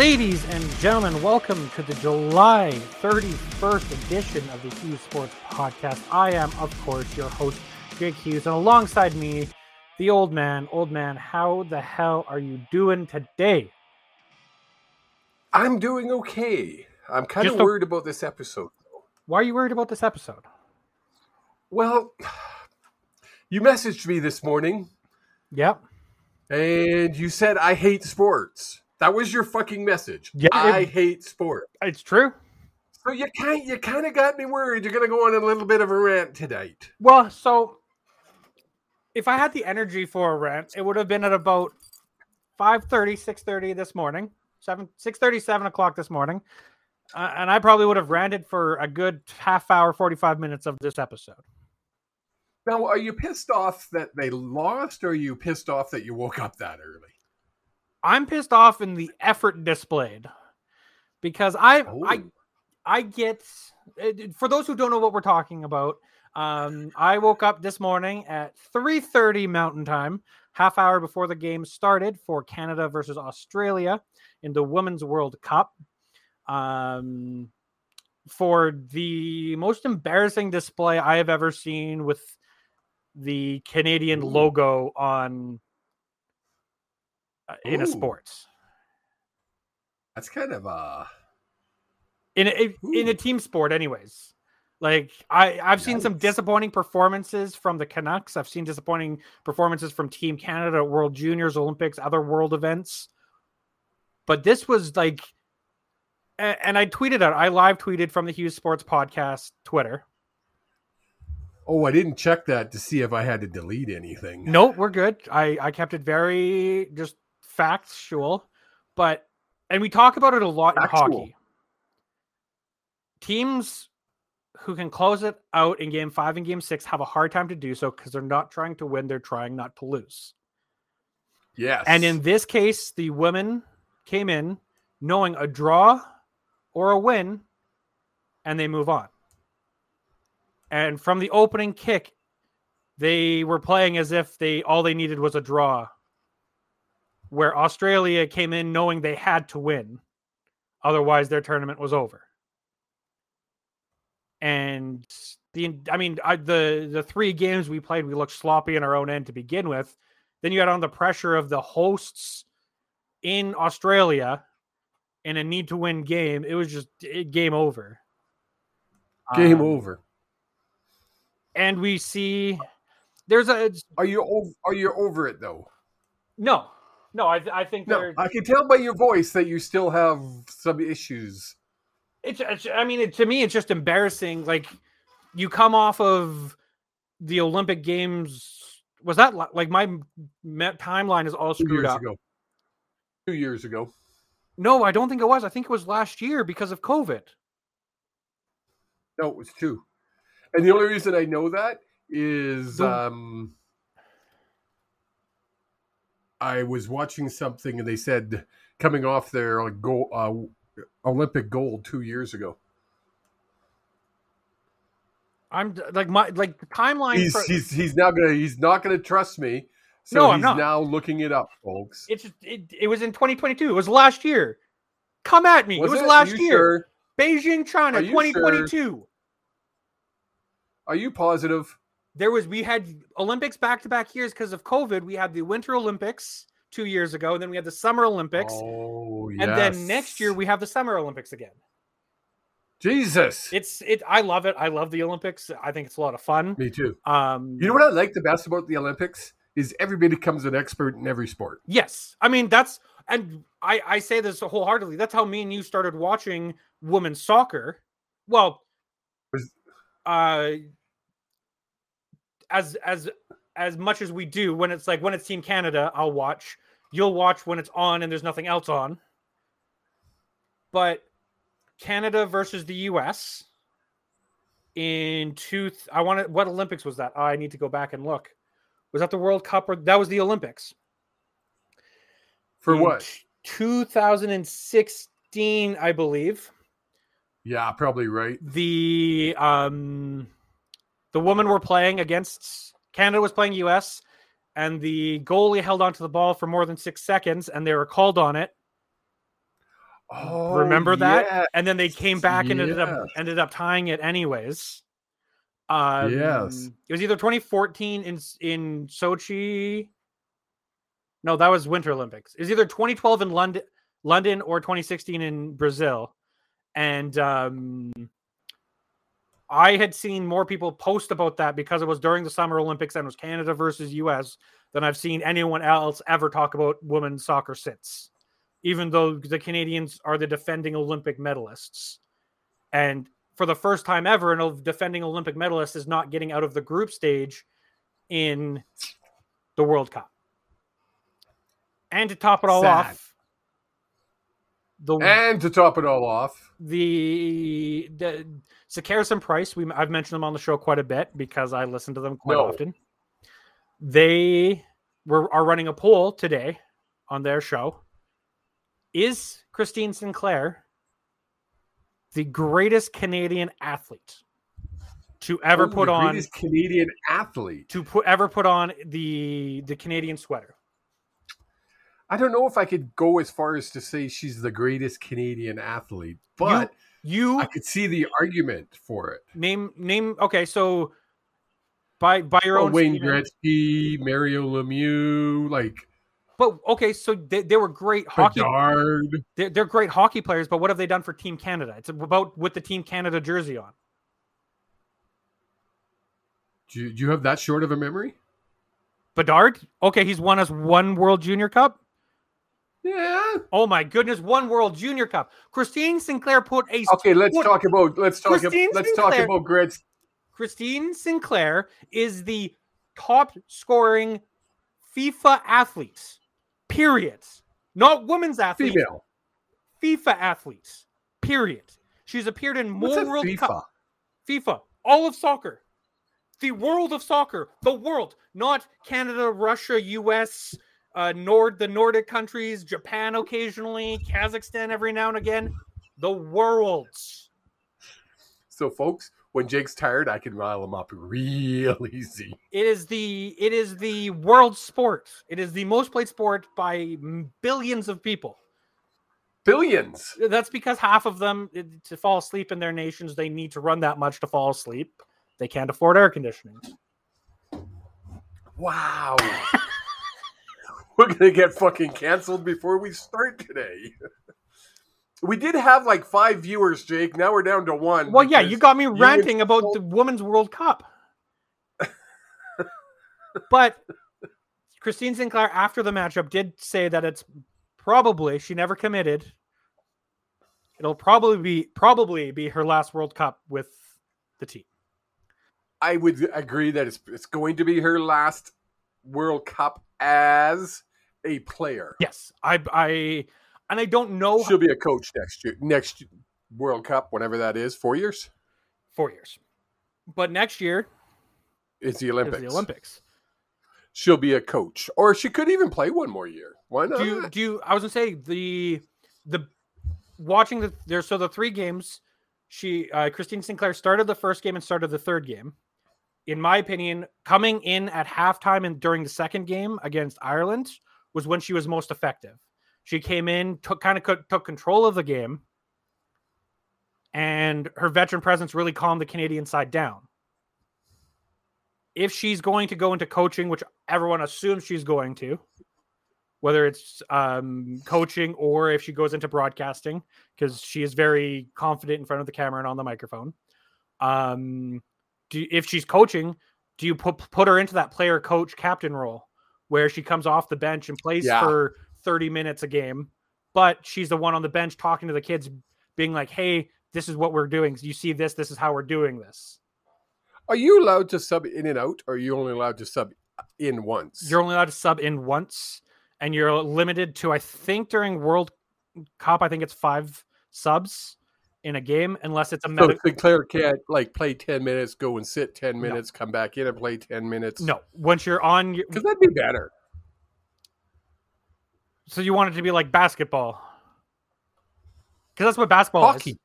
Ladies and gentlemen, welcome to the July 31st edition of the Hughes Sports Podcast. I am, of course, your host, Jake Hughes, and alongside me, the old man. Old man, how the hell are you doing today? I'm doing okay. I'm kind Just of a- worried about this episode. Why are you worried about this episode? Well, you messaged me this morning Yep. and you said I hate sports. That was your fucking message. Yeah, I it- hate sport. It's true. So you kind you kind of got me worried. You're going to go on a little bit of a rant tonight. Well, so if I had the energy for a rant, it would have been at about 5.30, 6.30 this morning. 7, 6.30, 7 o'clock this morning. Uh, and I probably would have ranted for a good half hour, 45 minutes of this episode. Now, are you pissed off that they lost, or are you pissed off that you woke up that early? I'm pissed off in the effort displayed because I Oh. I I get for those who don't know what we're talking about. Um, I woke up this morning at 3:30 Mountain Time, half hour before the game started for Canada versus Australia in the Women's World Cup. Um, for the most embarrassing display I have ever seen with the Canadian Ooh. logo on uh, in a sports. That's kind of uh in a, in a team sport anyways. Like i i've seen some disappointing performances from the canucks. I've seen disappointing performances from team canada at world juniors olympics other world events. But this was like and i tweeted out i live tweeted from the hughes sports podcast twitter. Oh, I didn't check that to see if I had to delete anything. no we're good. I i kept it very just factual but and we talk about it a lot in hockey. Teams who can close it out in game five and game six have a hard time to do so because they're not trying to win they're trying not to lose. Yes. and in this case the women came in knowing a draw or a win and they move on. And from the opening kick they were playing as if they all they needed was a draw where australia came in knowing they had to win. Otherwise their tournament was over. And the i mean I, the the three games we played we looked sloppy in our own end to begin with. Then you had on the pressure of the hosts in australia in a need to win game. It was just it, game over. Game Um, over. and we see there's a Are you over, are you over it though? no no i, I think No, I can tell by your voice that you still have some issues. it's, it's i mean it, to me it's just embarrassing like you come off of the olympic games was that like my timeline is all Two screwed years up ago. Two years ago. no i don't think it was i think it was last year because of covid No, it was two. And the only reason I know that is The- um I was watching something and they said coming off their like, goal, uh, Olympic gold two years ago. i'm like my like the timeline He's for, he's he's not gonna he's not gonna trust me. So No, I'm he's not. now looking it up, folks. it's it, it was in 2022 it was last year come at me Was it was it? last year sure? beijing china Are you sure? 2022 Are you positive? There was we had Olympics back to back years because of COVID. We had the Winter Olympics two years ago, and then we had the Summer Olympics, Oh, yes. and then next year we have the Summer Olympics again. Jesus. It's it. I love it. I love the Olympics. I think it's a lot of fun. Me too. Um, You know what I like the best about the Olympics is everybody becomes an expert in every sport. Yes, I mean that's and I I say this wholeheartedly. That's how me and you started watching women's soccer. Well, uh, as as as much as we do when it's like when it's Team Canada, I'll watch. You'll watch when it's on and there's nothing else on. But Canada versus the U.S. in two. th- I want to. What Olympics was that? I need to go back and look. Was that the World Cup or that was the Olympics? For in what? 2016, I believe. Yeah, probably right. The um the women were playing against Canada was playing US and the goalie held onto the ball for more than 6 seconds and they were called on it. Oh, Remember that? yeah. and then they came back and ended up ended up tying it anyways. Um, Yes. it was either 2014 in in Sochi. No, that was Winter Olympics. It was either 2012 in London, London, or 2016 in Brazil, and um, I had seen more people post about that because it was during the Summer Olympics and it was Canada versus US than I've seen anyone else ever talk about women's soccer since. Even though the Canadians are the defending Olympic medalists. And for the first time ever, an defending Olympic medalist is not getting out of the group stage in the World Cup. And to top it all Sad. off, the And to top it all off, the the Sekeres and Price, we I've mentioned them on the show quite a bit because I listen to them quite No. often. They were are running a poll today on their show. Is Christine Sinclair the greatest Canadian athlete to ever Oh, put on Canadian athlete. to put ever put on the the Canadian sweater? I don't know if I could go as far as to say she's the greatest Canadian athlete, but You I could see the argument for it. name name okay, so by by your Oh, own Wayne statement- Gretzky, Mario Lemieux, like But okay, so they, they were great hockey. Bedard. They're, they're great hockey players, but what have they done for Team Canada? It's about with the Team Canada jersey on. Do you, do you have that short of a memory? Bedard, okay, he's won us one World Junior Cup. Yeah. Oh my goodness, one World Junior Cup. Christine Sinclair put a Okay, let's What- talk about let's talk about, Christine let's talk about Gretzky. Christine Sinclair is the top scoring FIFA athlete. Period. Not women's athlete. Female. FIFA athletes. Period. She's appeared in more World FIFA? Cup. FIFA, all of soccer, the world of soccer, the world, not Canada, Russia, U.S., uh, Nord, the Nordic countries, Japan occasionally, Kazakhstan every now and again, the worlds. So, folks, when Jake's tired, I can rile him up real easy. It is the it is the world sport. It is the most played sport by billions of people. Billions. That's because half of them to fall asleep in their nations, they need to run that much to fall asleep. They can't afford air conditioning. Wow. We're gonna get fucking canceled before we start today. We did have like five viewers, Jake. Now we're down to one. Well, yeah, you got me you ranting about the Women's World Cup. but Christine Sinclair, after the matchup, did say that it's probably she never committed. It'll probably be probably be her last World Cup with the team. I would agree that it's it's going to be her last World Cup as a player. Yes, I, I, and I don't know She'll be a coach next year. Next World Cup, whenever that is, four years. four years, but next year It's the Olympics. the Olympics. She'll be a coach, or she could even play one more year. Why not? do you, do you, I was gonna say the the watching the there so the three games she uh, Christine Sinclair started the first game and started the third game. In my opinion, coming in at halftime and during the second game against Ireland was when she was most effective. She came in, took kind of took control of the game, and her veteran presence really calmed the Canadian side down. If she's going to go into coaching, which everyone assumes she's going to, whether it's um, coaching or if she goes into broadcasting, because she is very confident in front of the camera and on the microphone. Um, do if she's coaching, do you put put her into that player coach captain role where she comes off the bench and plays Yeah. for 30 minutes a game, but she's the one on the bench talking to the kids, being like, "Hey, this is what we're doing. You see this? This is how we're doing this." Are you allowed to sub in and out, or are you only allowed to sub in once? You're only allowed to sub in once, and you're limited to, I think, during World Cup, I think it's five subs in a game, unless it's a so. Sinclair can't like play ten minutes, go and sit ten No. minutes, come back in and play ten minutes. no, once you're on, your, because that'd be better. so you want it to be like basketball, because that's what basketball Hockey. is.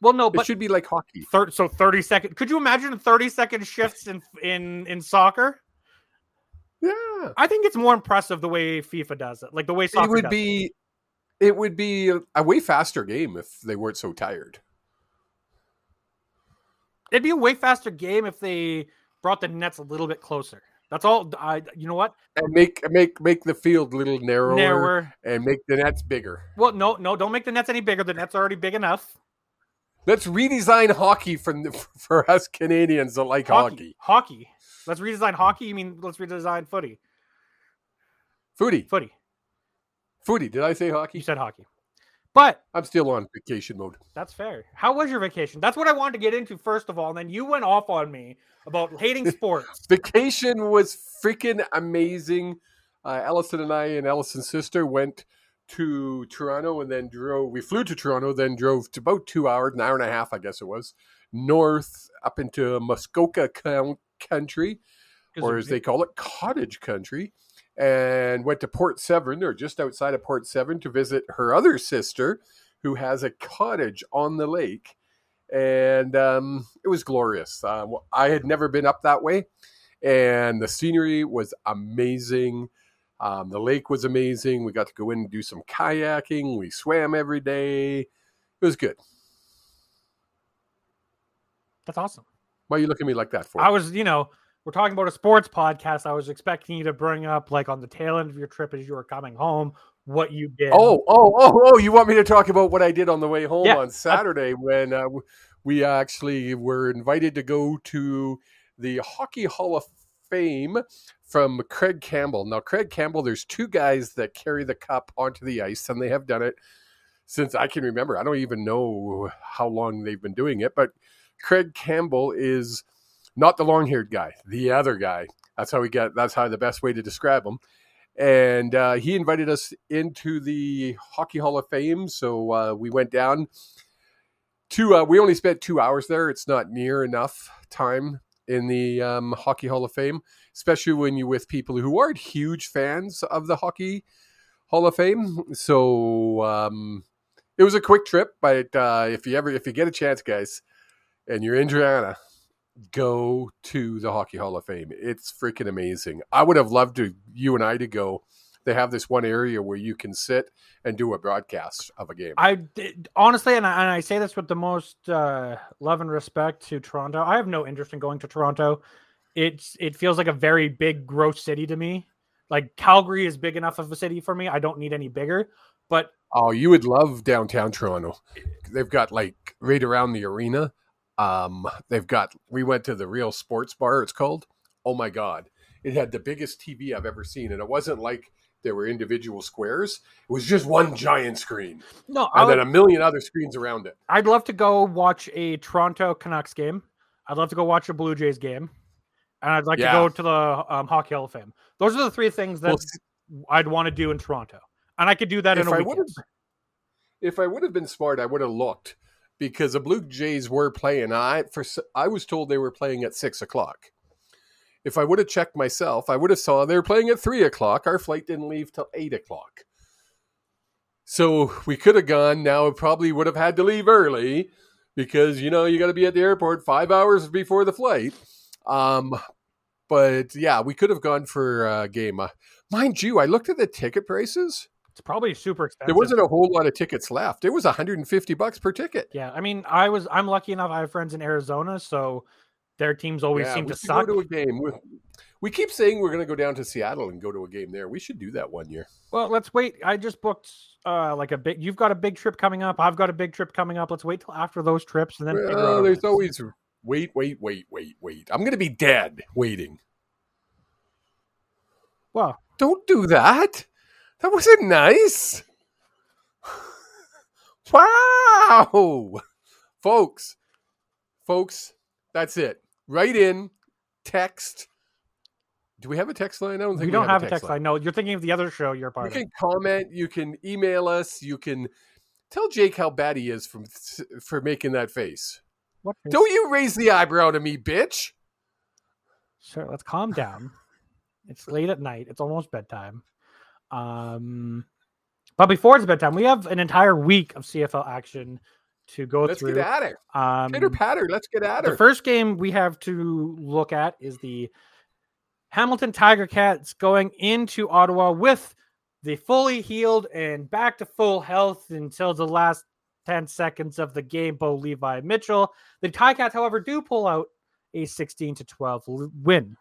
Well, no, it but should be like hockey. thir- so thirty second. Could you imagine thirty second shifts in in in soccer? Yeah, I think it's more impressive the way FIFA does it, like the way soccer it would be. it would be a, a way faster game if they weren't so tired. It'd be a way faster game if they brought the nets a little bit closer. That's all. I, you know what? And make make make the field a little narrower, Narrower. and make the nets bigger. Well, no, no, don't make the nets any bigger. The nets are already big enough. Let's redesign hockey for for us Canadians that like hockey. Hockey. hockey. Let's redesign hockey. You mean let's redesign footy? Footy, Footy. Footy. Did I say hockey? You said hockey. But I'm still on vacation mode. that's fair. How was your vacation? That's what I wanted to get into first of all, and then you went off on me about hating sports. Vacation was freaking amazing. Uh, Ellison and I and Ellison's sister went to Toronto and then drove. We flew to Toronto, then drove to about two hours, an hour and a half, I guess it was, north up into Muskoka Coun- Country, or as they call it, Cottage Country, and went to Port Severn, or just outside of Port Severn, to visit her other sister, who has a cottage on the lake. And um, it was glorious. Uh, I had never been up that way, and the scenery was amazing. Um, the lake was amazing. We got to go in and do some kayaking. We swam every day. It was good. That's awesome. Why are you looking at me like that for? I was, you know, we're talking about a sports podcast. I was expecting you to bring up, like, on the tail end of your trip as you were coming home, what you did. Oh, oh, oh, oh! You want me to talk about what I did on the way home Yeah, on Saturday when uh, we actually were invited to go to the Hockey Hall of Fame from Craig Campbell. Now, Craig Campbell, there's two guys that carry the cup onto the ice, and they have done it since I can remember. I don't even know how long they've been doing it, but Craig Campbell is not the long-haired guy, the other guy. That's how we get. That's how the best way to describe him and uh, he invited us into the Hockey Hall of Fame. So uh, we went down to. Uh, we only spent two hours there. It's not near enough time in the um, Hockey Hall of Fame, especially when you're with people who aren't huge fans of the Hockey Hall of Fame. So um, it was a quick trip, but uh, if you ever if you get a chance, guys, and you're in Toronto, go to the Hockey Hall of Fame. It's freaking amazing. I would have loved to you and I to go. They have this one area where you can sit and do a broadcast of a game. I did, honestly, and I, and I say this with the most uh, love and respect to Toronto. I have no interest in going to Toronto. It's it feels like a very big, gross city to me. Like Calgary is big enough of a city for me. I don't need any bigger. But Oh, you would love downtown Toronto. They've got like right around the arena. Um, they've got. We went to the Real Sports Bar. It's called. Oh my god! It had the biggest TV I've ever seen, and it wasn't like there were individual squares. It was just one giant screen, no, I and would, then a million other screens around it. I'd love to go watch a Toronto Canucks game. I'd love to go watch a Blue Jays game, and I'd like Yeah. to go to the um, Hockey Hall of Fame. Those are the three things that Well, I'd want to do in Toronto, and I could do that in a weekend. would if I would have been smart, I would have looked because the Blue Jays were playing. I for I was told they were playing at six o'clock. If I would have checked myself, I would have saw they were playing at three o'clock. Our flight didn't leave till eight o'clock, so we could have gone. Now probably would have had to leave early because you know you got to be at the airport five hours before the flight. Um, but yeah, we could have gone for a game. Uh, mind you, I looked at the ticket prices. It's probably super expensive. There wasn't a whole lot of tickets left. It was 150 bucks per ticket. Yeah, I mean, I was I'm lucky enough. I have friends in Arizona, so their teams always Yeah, seem to suck. go to a game. We, we keep saying we're going to go down to Seattle and go to a game there. We should do that one year. Well, let's wait. I just booked uh like a big. You've got a big trip coming up. I've got a big trip coming up. Let's wait till after those trips and then. Well, there's always wait, wait, wait, wait, wait. I'm going to be dead waiting. Well, Don't do that. That wasn't nice. wow. Folks, folks, that's it. Write in, text. Do we have a text line? I don't think we don't have a text line. No, you're thinking of the other show you're You part of. You can comment. You can email us. You can tell Jake how bad he is from for making that face. What? is- Don't you raise the eyebrow to me, bitch. Sure, let's calm down. It's late at night. It's almost bedtime. Um, but before it's bedtime, we have an entire week of CFL action to go through. Let's get at it. Um, Pitter patter. Let's get at it. the first game we have to look at is the Hamilton Tiger Cats going into Ottawa with the fully healed and back to full health until the last 10 seconds of the game. Bo Levi Mitchell. The Ticats, however, do pull out a 16 to 12 win.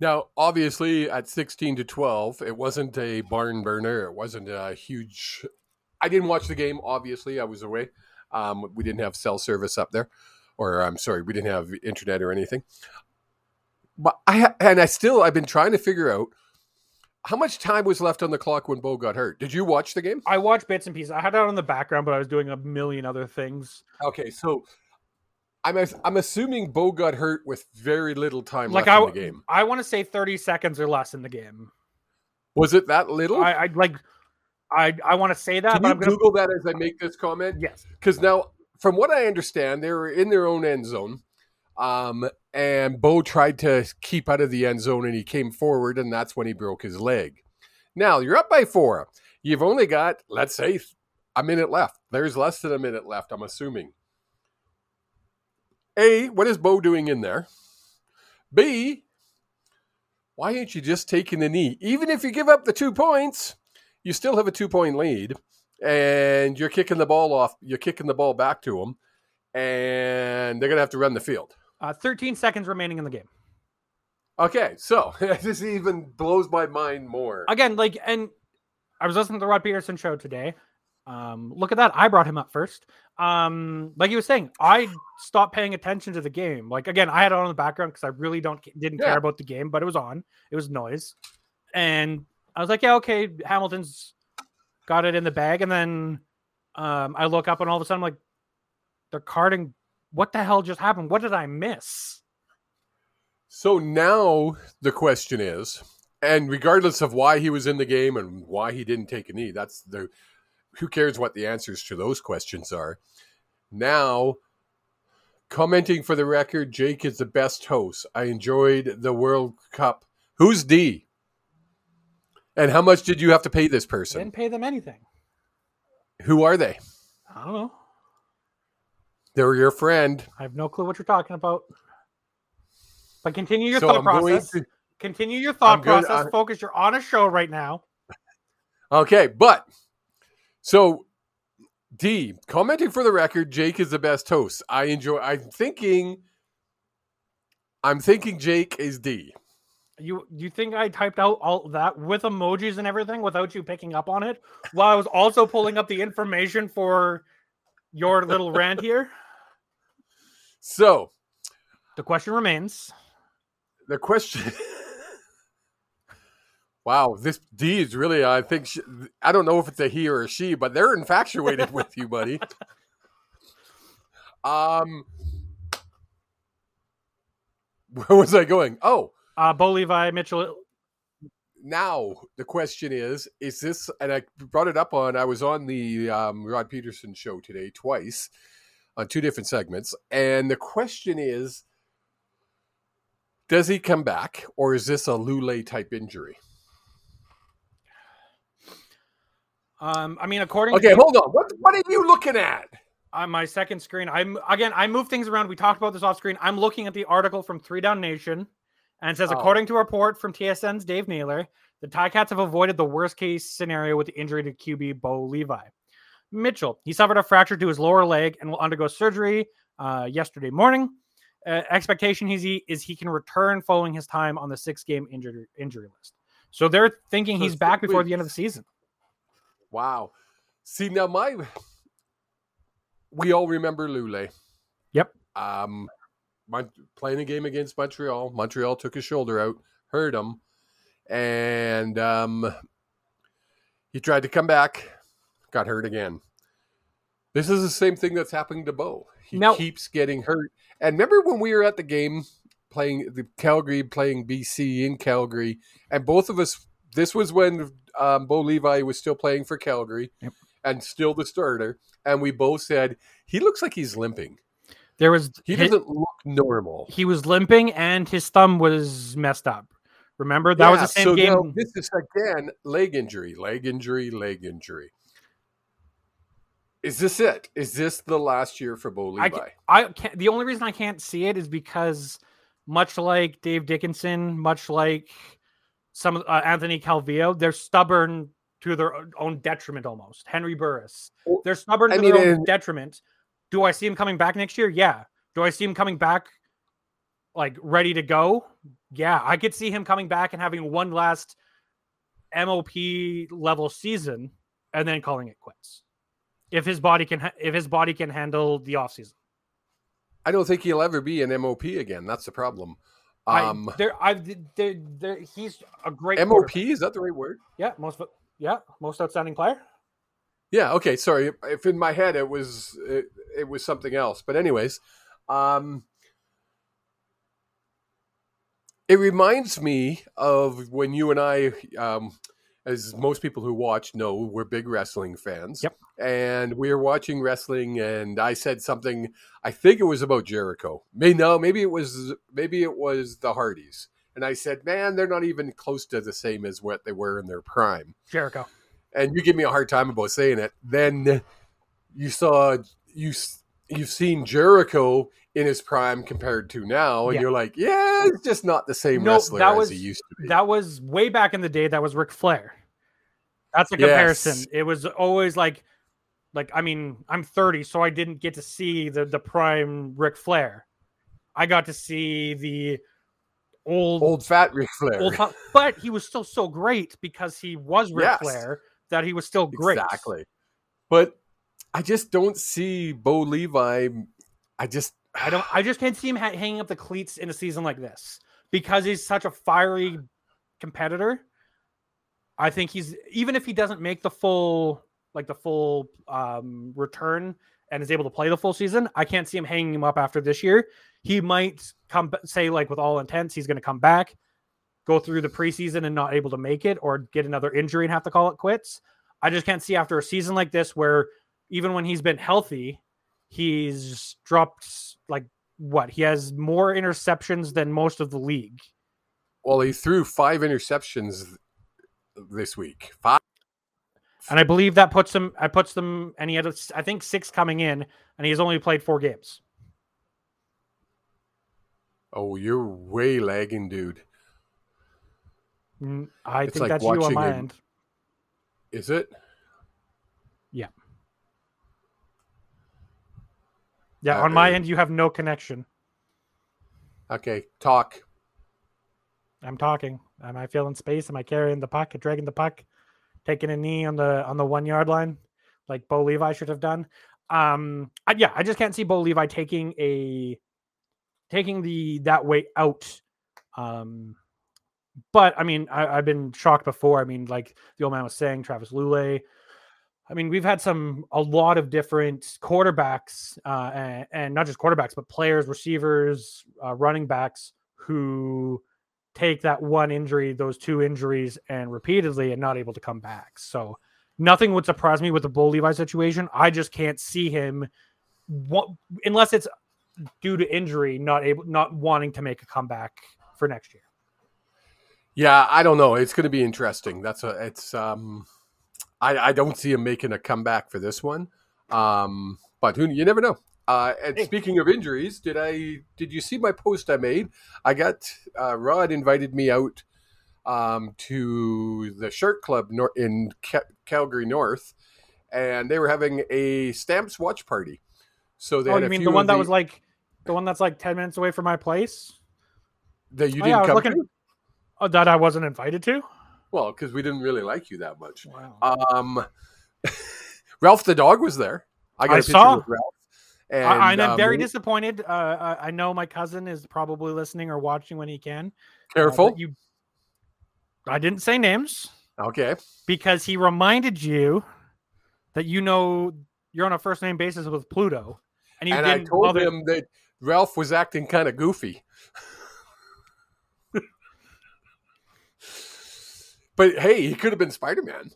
Now, obviously, at 16 to 12, it wasn't a barn burner. It wasn't a huge. I didn't watch the game, obviously. I was away. Um, we didn't have cell service up there, or I'm sorry, we didn't have internet or anything. But I and I still I've been trying to figure out how much time was left on the clock when Bo got hurt. Did you watch the game? I watched bits and pieces. I had it on the background, but I was doing a million other things. Okay, so I'm I'm assuming Bo got hurt with very little time like left I, in the game. I want to say 30 seconds or less in the game. Was it that little? I, I like I I want to say that. Can but you I'm gonna... Google that as I make this comment? Yes. Because now, from what I understand, they were in their own end zone. Um, and Bo tried to keep out of the end zone and he came forward, and that's when he broke his leg. Now you're up by four. You've only got, let's say, a minute left. There's less than a minute left, I'm assuming. A, what is Bo doing in there? B, why aren't you just taking the knee? Even if you give up the two points, you still have a two point lead and you're kicking the ball off, you're kicking the ball back to them, and they're going to have to run the field. Uh, 13 seconds remaining in the game. Okay, so this even blows my mind more. Again, like, and I was listening to the Rod Pedersen show today. Um, look at that. I brought him up first. Um, like he was saying, I stopped paying attention to the game. Like again, I had it on the background because I really don't didn't yeah. care about the game, but it was on. It was noise, and I was like, yeah, okay, Hamilton's got it in the bag, and then um, I look up and all of a sudden, I'm like, they're carding what the hell just happened? What did I miss? So now the question is, and regardless of why he was in the game and why he didn't take a knee, that's the who cares what the answers to those questions are. Now, commenting for the record, Jake is the best host. I enjoyed the World Cup. Who's D? And how much did you have to pay this person? Didn't pay them anything. Who are they? I don't know. They're your friend. I have no clue what you're talking about. But continue your so thought I'm process. To, continue your thought process. Focus. You're on a show right now. Okay, but so D commenting for the record, Jake is the best host. I enjoy. I'm thinking. I'm thinking Jake is D. You you think I typed out all that with emojis and everything without you picking up on it while I was also pulling up the information for your little rant here? So, the question remains. The question. wow, this D is really. I think she, I don't know if it's a he or a she, but they're infatuated with you, buddy. Um, where was I going? Oh, uh, Bo Levi Mitchell. Now the question is: Is this? And I brought it up on. I was on the um, Rod Pedersen show today twice on two different segments. And the question is does he come back or is this a Lulay type injury? Um, I mean, according to okay, to, hold on. What what are you looking at? On my second screen, I'm again. I move things around. We talked about this off screen. I'm looking at the article from Three Down Nation, and it says, oh. according to a report from TSN's Dave Naylor, the Ticats have avoided the worst case scenario with the injury to QB Bo Levi. Mitchell. He suffered a fracture to his lower leg and will undergo surgery uh, yesterday morning. Uh, expectation is he is he can return following his time on the six game injury injury list. So they're thinking so he's back before the end of the season. Wow. See now my we all remember Lulay. Yep. Um my, playing a game against Montreal. Montreal took his shoulder out, hurt him, and um he tried to come back got hurt again. This is the same thing that's happening to Bo. He now, keeps getting hurt. And remember when we were at the game playing the Calgary playing BC in Calgary, and both of us. This was when um, Bo Levi was still playing for Calgary yep. and still the starter, and we both said he looks like he's limping. There was he his, doesn't look normal. He was limping, and his thumb was messed up. Remember that yeah, was the same so game. this is again leg injury, leg injury, leg injury. Is this it? Is this the last year for Bo Levi? I, can't, I can't. The only reason I can't see it is because, much like Dave Dickenson, much like some of uh, Anthony Calvillo, they're stubborn to their own detriment almost. Henry Burris, they're stubborn I to mean, their own detriment. Do I see him coming back next year? Yeah. Do I see him coming back like ready to go? Yeah, I could see him coming back and having one last MOP level season and then calling it quits. If his body can ha- if his body can handle the offseason. I don't think he'll ever be an MOP again. That's the problem. I, Um, there, I, there, there, he's a great MOP is that the right word? Yeah, most, yeah, most outstanding player. Yeah. Okay. Sorry. If in my head it was it, it was something else, but anyways, um, it reminds me of when you and I, um, as most people who watch know, we're big wrestling fans. Yep. And we were watching wrestling, and I said something. I think it was about Jericho. May no, maybe it was maybe it was the Hardys. And I said, man, they're not even close to the same as what they were in their prime Jericho. and you give me a hard time about saying it. Then you saw you you've seen Jericho in his prime compared to now, and Yeah. you're like, yeah, it's just not the same No, wrestler that as was- he used to be. That was way back in the day. That was Ric Flair. That's a Yes. comparison. It was always like, like I mean, I'm 30, so I didn't get to see the the prime Ric Flair. I got to see the old Old fat Ric Flair. old, but he was still so great because he was Ric Yes. Flair that he was still great. Exactly. But I just don't see Bo Levi. I just I don't. I just can't see him ha- hanging up the cleats in a season like this because he's such a fiery competitor. I think he's even if he doesn't make the full like the full um, return and is able to play the full season, I can't see him hanging him up after this year. He might come say like with all intents he's going to come back, go through the preseason and not able to make it, or get another injury and have to call it quits. I just can't see after a season like this where even when he's been healthy, he's dropped like what he has more interceptions than most of the league. well, he threw five interceptions this week. Five. And I believe that puts him. I puts them, and he had, I think, six coming in, and he has only played four games. Oh, you're way lagging, dude. Mm, I It's think like that's you on my a- end. Is it? Yeah, uh, on my uh, end, you have no connection. Okay, talk. I'm talking. Am I filling space? Am I carrying the puck, dragging the puck, taking a knee on the on the one yard line, like Bo Levi should have done? Um, I, yeah, I just can't see Bo Levi taking a taking the that way out. Um, but I mean, I, I've been shocked before. I mean, like the old man was saying, Travis Lulay. I mean, we've had some a lot of different quarterbacks, uh, and, and not just quarterbacks, but players, receivers, uh, running backs who take that one injury, those two injuries, and repeatedly and not able to come back. So nothing would surprise me with the Bo Levi situation. I just can't see him, unless it's due to injury, not able, not wanting to make a comeback for next year. Yeah, I don't know. It's going to be interesting. That's a. It's. Um, I I don't see him making a comeback for this one. Um, but who you never know. Uh, and Hey. speaking of injuries, did I did you see my post I made? I got uh, Rod invited me out um, to the Shark Club in Ca- Calgary North, and they were having a stamps watch party. So they Oh, you mean the one that was like the one that's like ten minutes away from my place? that you Oh, didn't yeah, come looking- to? Oh, that I wasn't invited to. Well, because we didn't really like you that much. Wow. Um, Ralph the dog was there. I got I a picture saw. with Ralph. And, I, I'm um, very disappointed. Uh, I, know my cousin is probably listening or watching when he can. uh, careful. that you, I didn't say names okay. because he reminded you that you know you're on a first name basis with Pluto, and you And I didn't told bother. him that Ralph was acting kind of goofy. but hey, he could have been Spider Man.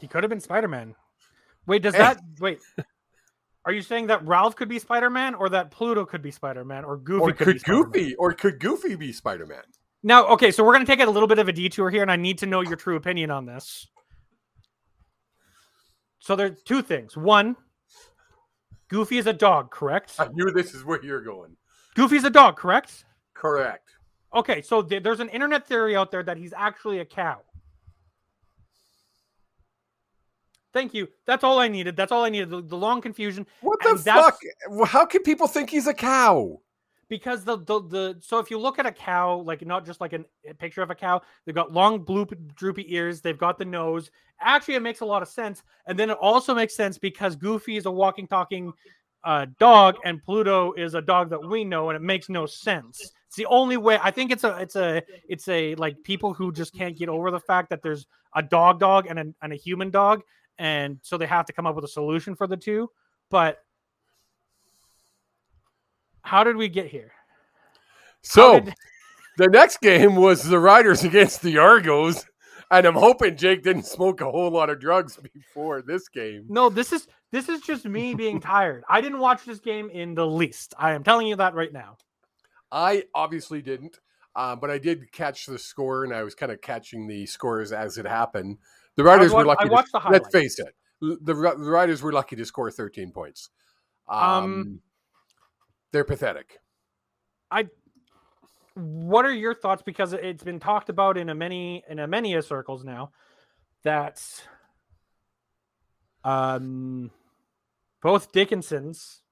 He could have been Spider Man. Wait, does that wait? Are you saying that Ralph could be Spider Man, or that Pluto could be Spider Man, or Goofy Or could, be could? Goofy or could Goofy be Spider Man? Now, okay, so we're gonna take a little bit of a detour here, and I need to know your true opinion on this. So there's two things. One, Goofy is a dog, correct? I knew this is where you're going. Goofy's a dog, correct? Correct. Okay, so th- there's an internet theory out there that he's actually a cow. Thank you. That's all I needed. That's all I needed. The, the long confusion. What the fuck? How can people think he's a cow? because the, the the so if you look at a cow like not just like an, a picture of a cow they've got long blue droopy ears they've got the nose actually it makes a lot of sense and then it also makes sense because goofy is a walking talking uh, dog and pluto is a dog that we know and it makes no sense it's the only way i think it's a it's a it's a like people who just can't get over the fact that there's a dog dog and a, and a human dog and so they have to come up with a solution for the two but how did we get here So did- the next game was the Riders against the Argos, and I'm hoping Jake didn't smoke a whole lot of drugs before this game. No, this is this is just me being tired. I didn't watch this game in the least. I am telling you that right now. I obviously didn't, uh, but I did catch the score, and I was kind of catching the scores as it happened. The Riders wa- were lucky. I watched to, the let's face it, the, the Riders were lucky to score 13 points. Um, Um, they're pathetic. I. What are your thoughts? Because it's been talked about in a many in a many circles now that um both Dickensons,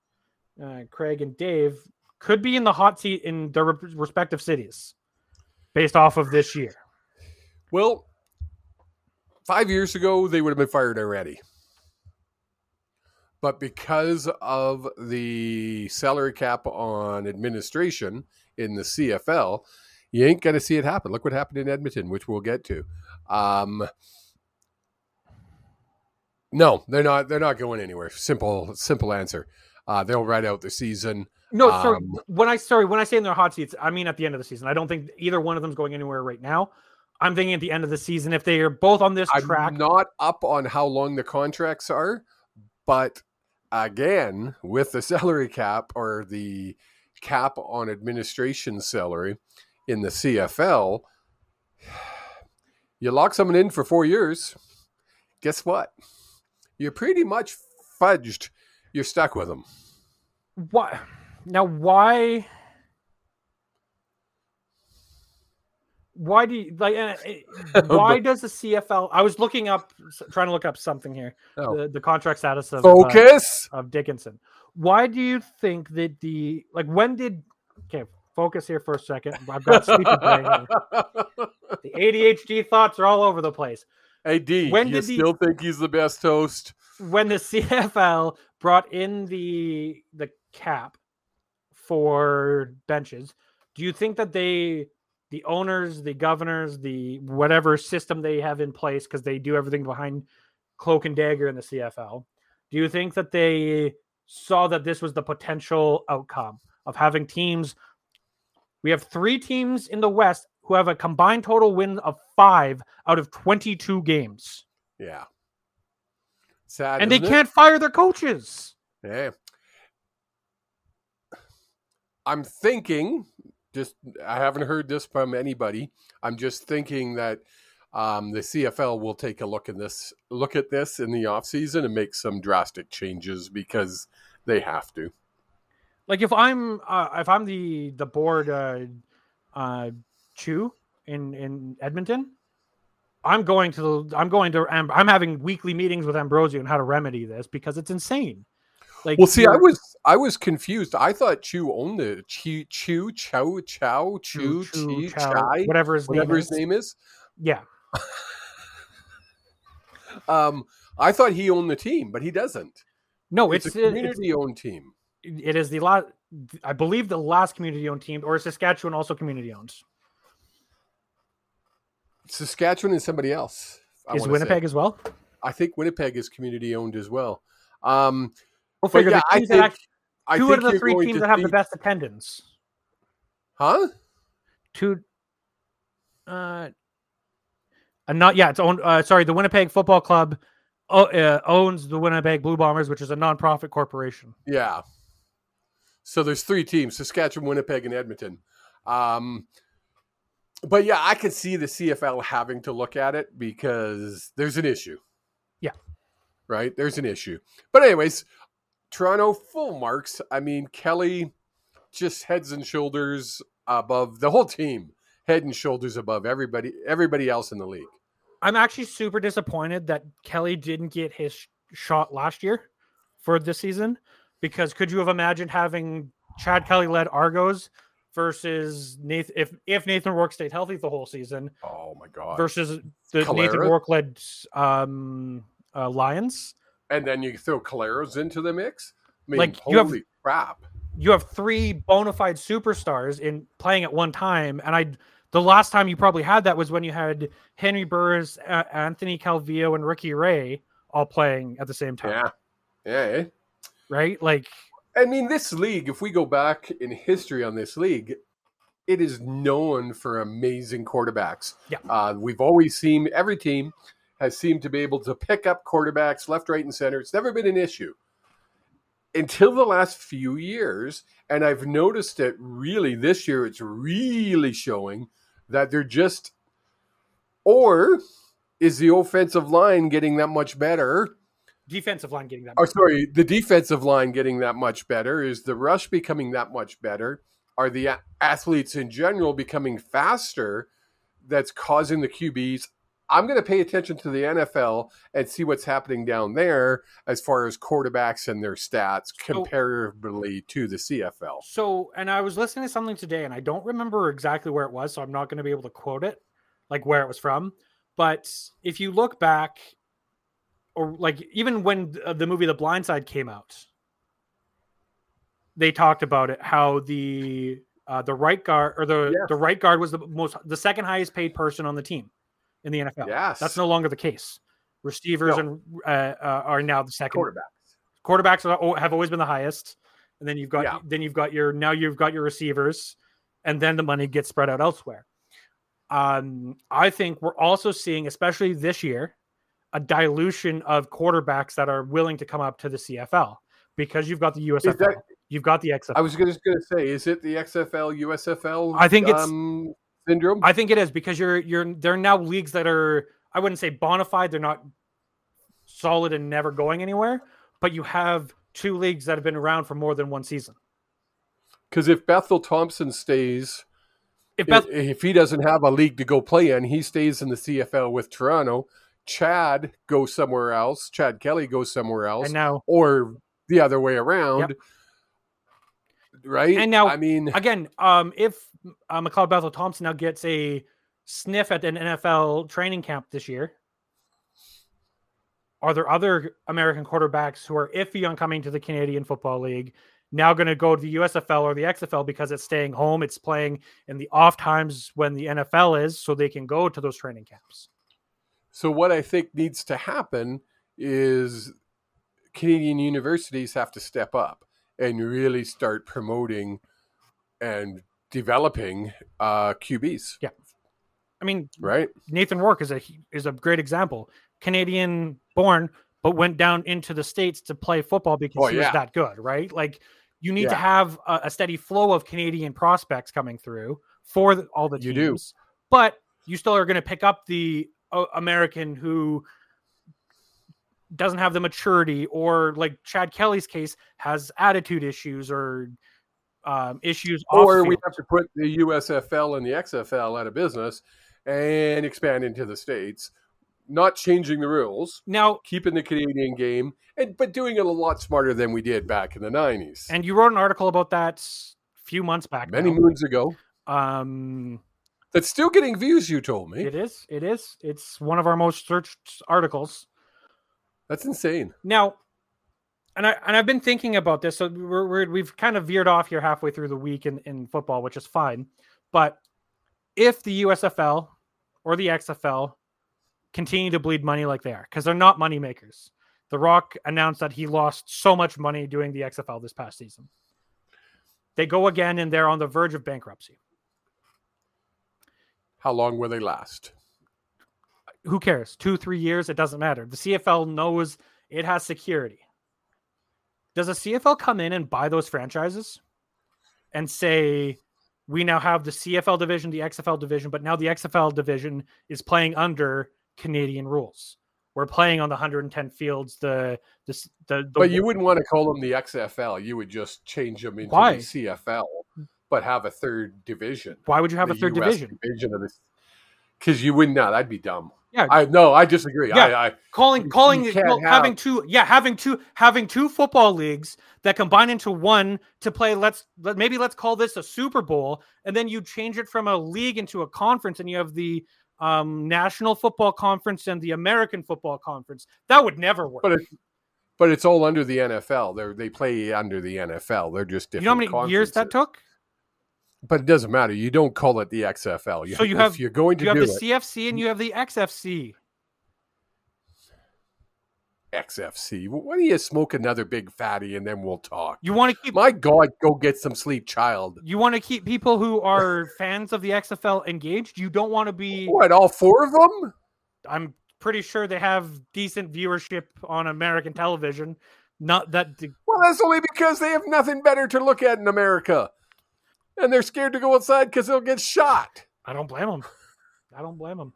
uh, Craig and Dave, could be in the hot seat in their respective cities, based off of this year. Well, five years ago, they would have been fired already. But because of the salary cap on administration in the CFL, you ain't going to see it happen. Look what happened in Edmonton, which we'll get to. Um, no, they're not. They're not going anywhere. Simple, simple answer. Uh, they'll ride out the season. No, sorry. Um, when I sorry when I say in their hot seats, I mean at the end of the season. I don't think either one of them's going anywhere right now. I'm thinking at the end of the season if they are both on this I'm track. not up on how long the contracts are, but again, with the salary cap or the cap on administration salary in the CFL, you lock someone in for four years. Guess what? You're pretty much fudged. You're stuck with them. What? now? Why? Why do you like? Uh, uh, why does the CFL? I was looking up, trying to look up something here. Oh. The, the contract status of uh, Focus. of Dickenson. Why do you think that the like when did okay focus here for a second? I've got sleepy brain. The ADHD thoughts are all over the place. hey D, When you did the- still think he's the best host? When the CFL brought in the the cap for benches, do you think that they the owners, the governors, the whatever system they have in place because they do everything behind cloak and dagger in the CFL. Do you think that they saw that this was the potential outcome of having teams? We have three teams in the West who have a combined total win of five out of 22 games, Yeah. Sad. and they it? can't fire their coaches. Yeah. I'm thinking, just I haven't heard this from anybody. I'm just thinking that um, the CFL will take a look in this look at this in the offseason and make some drastic changes because they have to. Like if I'm uh, if I'm the the board uh, uh, Chew in in Edmonton, I'm going to the I'm going to Am- I'm having weekly meetings with Ambrosie on how to remedy this because it's insane. Like Well, see, I was I was confused. I thought Chew owned the Chew Chew Chow Chow Chi Chow, Chai whatever his whatever name his is. name is. Yeah, Um, I thought he owned the team, but he doesn't. no, it's, it's, a uh, community owned team. it is the last I believe the last community owned team, or Saskatchewan also community owned. Saskatchewan and somebody else. I Is Winnipeg say. as well? I think Winnipeg is community owned as well. Um, We'll figure yeah, the I teams that think, act- I two think of the three teams that have the best attendance. Huh? two uh uh, not yeah it's owned uh sorry the winnipeg football club o- uh, owns the winnipeg blue bombers which is a non-profit corporation Yeah. So there's three teams: Saskatchewan, Winnipeg, and Edmonton. Um, but yeah, I could see the CFL having to look at it because there's an issue. Yeah. Right. There's an issue. But anyways, Toronto full marks. I mean, Kelly just heads and shoulders above the whole team, head and shoulders above everybody everybody else in the league. I'm actually super disappointed that Kelly didn't get his sh- shot last year for this season because could you have imagined having Chad Kelly led Argos versus Nathan if if Nathan Rourke stayed healthy the whole season Oh my god! versus the Nathan Calera? Rourke led um, uh, Lions? And then you throw Caleros into the mix. I mean, Like, holy you have- crap! You have three bona fide superstars in playing at one time, and I the last time you probably had that was when you had Henry Burris, uh, Anthony Calvillo, and Ricky Ray all playing at the same time, Yeah, yeah. eh? right? Like I mean, this league, if we go back in history on this league, it is known for amazing quarterbacks. Yeah. Uh, we've always seen, every team has seemed to be able to pick up quarterbacks left, right, and center. It's never been an issue until the last few years. And I've noticed it really this year, it's really showing that they're just, or is the offensive line getting that much better? defensive line getting that. Better. Or sorry, the defensive line getting that much better? Is the rush becoming that much better? Are the athletes in general becoming faster? That's causing the QBs. I'm going to pay attention to the NFL and see what's happening down there as far as quarterbacks and their stats So- comparably to the CFL. So, and I was listening to something today, and I don't remember exactly where it was, so I'm not going to be able to quote it, like where it was from. But if you look back, or like even when uh, the movie The Blind Side came out, they talked about it how the uh, the right guard or the Yes. the right guard was the most the second highest paid person on the team in the NFL. Yes, That's no longer the case. Receivers No. and uh, uh, are now the second quarterbacks. quarterbacks are, oh, have always been the highest, and then you've got Yeah. then you've got your now you've got your receivers, and then the money gets spread out elsewhere. Um, I think we're also seeing, especially this year, a dilution of quarterbacks that are willing to come up to the CFL because you've got the USFL, that- you've got the XFL. I was just going to say, is it the XFL, USFL? I think it's- um, syndrome. I think it is because you're you're they're now leagues that are I wouldn't say bona fide, they're not solid and never going anywhere, but you have two leagues that have been around for more than one season. Because if Bethel Thompson stays If Beth, if, if he doesn't have a league to go play in, he stays in the CFL with Toronto. Chad goes somewhere else. Chad Kelly goes somewhere else, and now or the other way around. Right? And now- I mean, again, um, if uh, McLeod Bethel Thompson now gets a sniff at an NFL training camp this year, are there other American quarterbacks who are iffy on coming to the Canadian Football League now going to go to the USFL or the XFL because it's staying home, it's playing in the off times when the NFL is, so they can go to those training camps? so what I think needs to happen is Canadian universities have to step up and really start promoting and developing uh, QBs. Yeah, I mean, Right? Nathan Rourke is a is a great example. Canadian born, but went down into the states to play football because Oh, he was yeah. that good, right? Like you need to have a, a steady flow of Canadian prospects coming through for the, all the teams. You do. but you still are going to pick up the uh, American who doesn't have the maturity, or like Chad Kelly's case has attitude issues or um, issues. or we have to put the USFL and the XFL out of business and expand into the states, not changing the rules, now. keeping the Canadian game, and but doing it a lot smarter than we did back in the nineties, And you wrote an article about that a few months back. many now. moons ago. Um, That's still getting views. You told me it is. It is. It's one of our most searched articles. That's insane. Now, and I and I've been thinking about this. So we're, we're we've kind of veered off here halfway through the week in, in football, which is fine. But if the USFL or the XFL continue to bleed money like they are, because they're not money makers. The Rock announced that he lost so much money doing the XFL this past season. They go again and they're on the verge of bankruptcy. How long will they last? Who cares? Two, three years, it doesn't matter. The CFL knows it has security. Does a CFL come in and buy those franchises and say, we now have the CFL division, the XFL division, but now the XFL division is playing under Canadian rules. We're playing on the 110 fields. The the the, the but you wouldn't want to call them the XFL. You would just change them into Why? the CFL. but have a third division. Why would you have a third US division? division of this? Because you wouldn't. No, that'd be dumb. Yeah. I no, I disagree. Yeah. I, I calling calling you it- can't well, have- having two yeah having two having two football leagues that combine into one to play let's let, maybe let's call this a super bowl and then you change it from a league into a conference and you have the um, national football conference and the american football conference that would never work But it, but it's all under the NFL. They they play under the NFL. They're just different. you know how many years that took But it doesn't matter. You don't call it the XFL. So you have- you're going to you have the it. cfc and you have the xfc XFC. Why don't you smoke another big fatty and then we'll talk? you want to keep My God, go get some sleep, child. you want to keep people who are fans of the xfl engaged you don't want to be What? All four of them? I'm pretty sure they have decent viewership on American television. Not that Well, that's only because they have nothing better to look at in America, and they're scared to go outside because they'll get shot. I don't blame them. I don't blame them.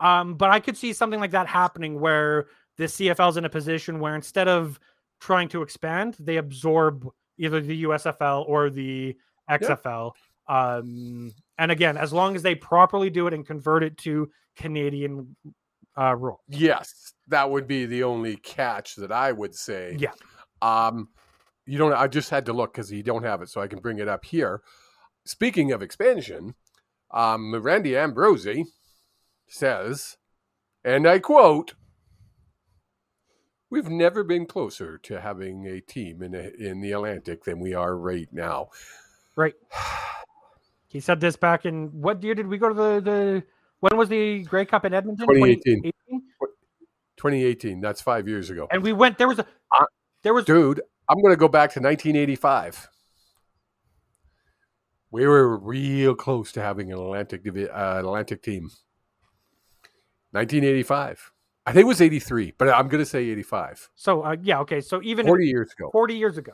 Um, but I could see something like that happening where the CFL's in a position where instead of trying to expand, they absorb either the USFL or the XFL. Um, and again, as long as they properly do it and convert it to Canadian uh, rule. Yes, that would be the only catch that I would say. Yeah. Um, you don't. I just had to look because you don't have it, so I can bring it up here. Speaking of expansion, um, Randy Ambrosie says, and I quote. We've never been closer to having a team in a, in the Atlantic than we are right now. Right. He said this back in what year did we go to the, the when was the Grey Cup in Edmonton? 2018. 2018? 2018. That's five years ago. And we went there was a Uh, there was Dude, I'm going to go back to 1985. We were real close to having an Atlantic divi- uh, Atlantic team. 1985. I think it was 83, but I'm going to say 85. so uh, yeah, okay. So even 40 years ago. 40 years ago.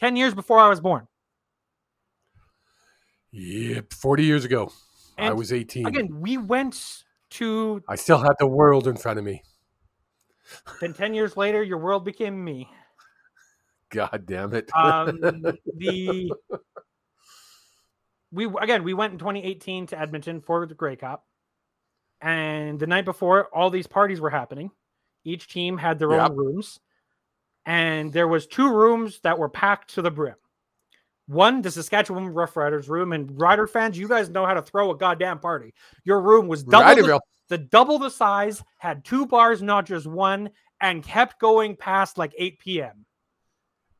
10 years before I was born. Yep, 40 years ago. I was 18. Again, we went to I still had the world in front of me. then 10 years later your world became me. God damn it. Um the we again we went in 2018 to Edmonton for the Grey Cup. And the night before all these parties were happening. Each team had their Yep. own rooms. And there was two rooms that were packed to the brim. One, the Saskatchewan Rough Riders room, and Rider fans, you guys know how to throw a goddamn party. Your room was double the, the double the size, had two bars, not just one, and kept going past like 8 p.m.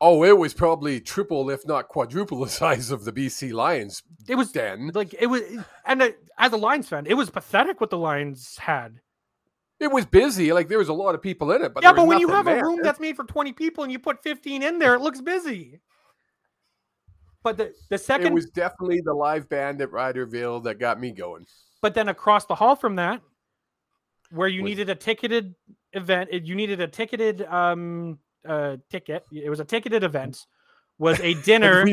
Oh, it was probably triple, if not quadruple, the size of the BC Lions It was then, like it was, and uh, as a Lions fan, it was pathetic what the Lions had. It was busy. Like there was a lot of people in it, but yeah, but when you have a room that's made for 20 people and you put 15 in there, it looks busy. But the the second it was definitely the live band at Riderville that got me going. but then across the hall from that, where you Was- needed a ticketed event, you needed a ticketed um uh ticket. It was a ticketed event. Was a dinner.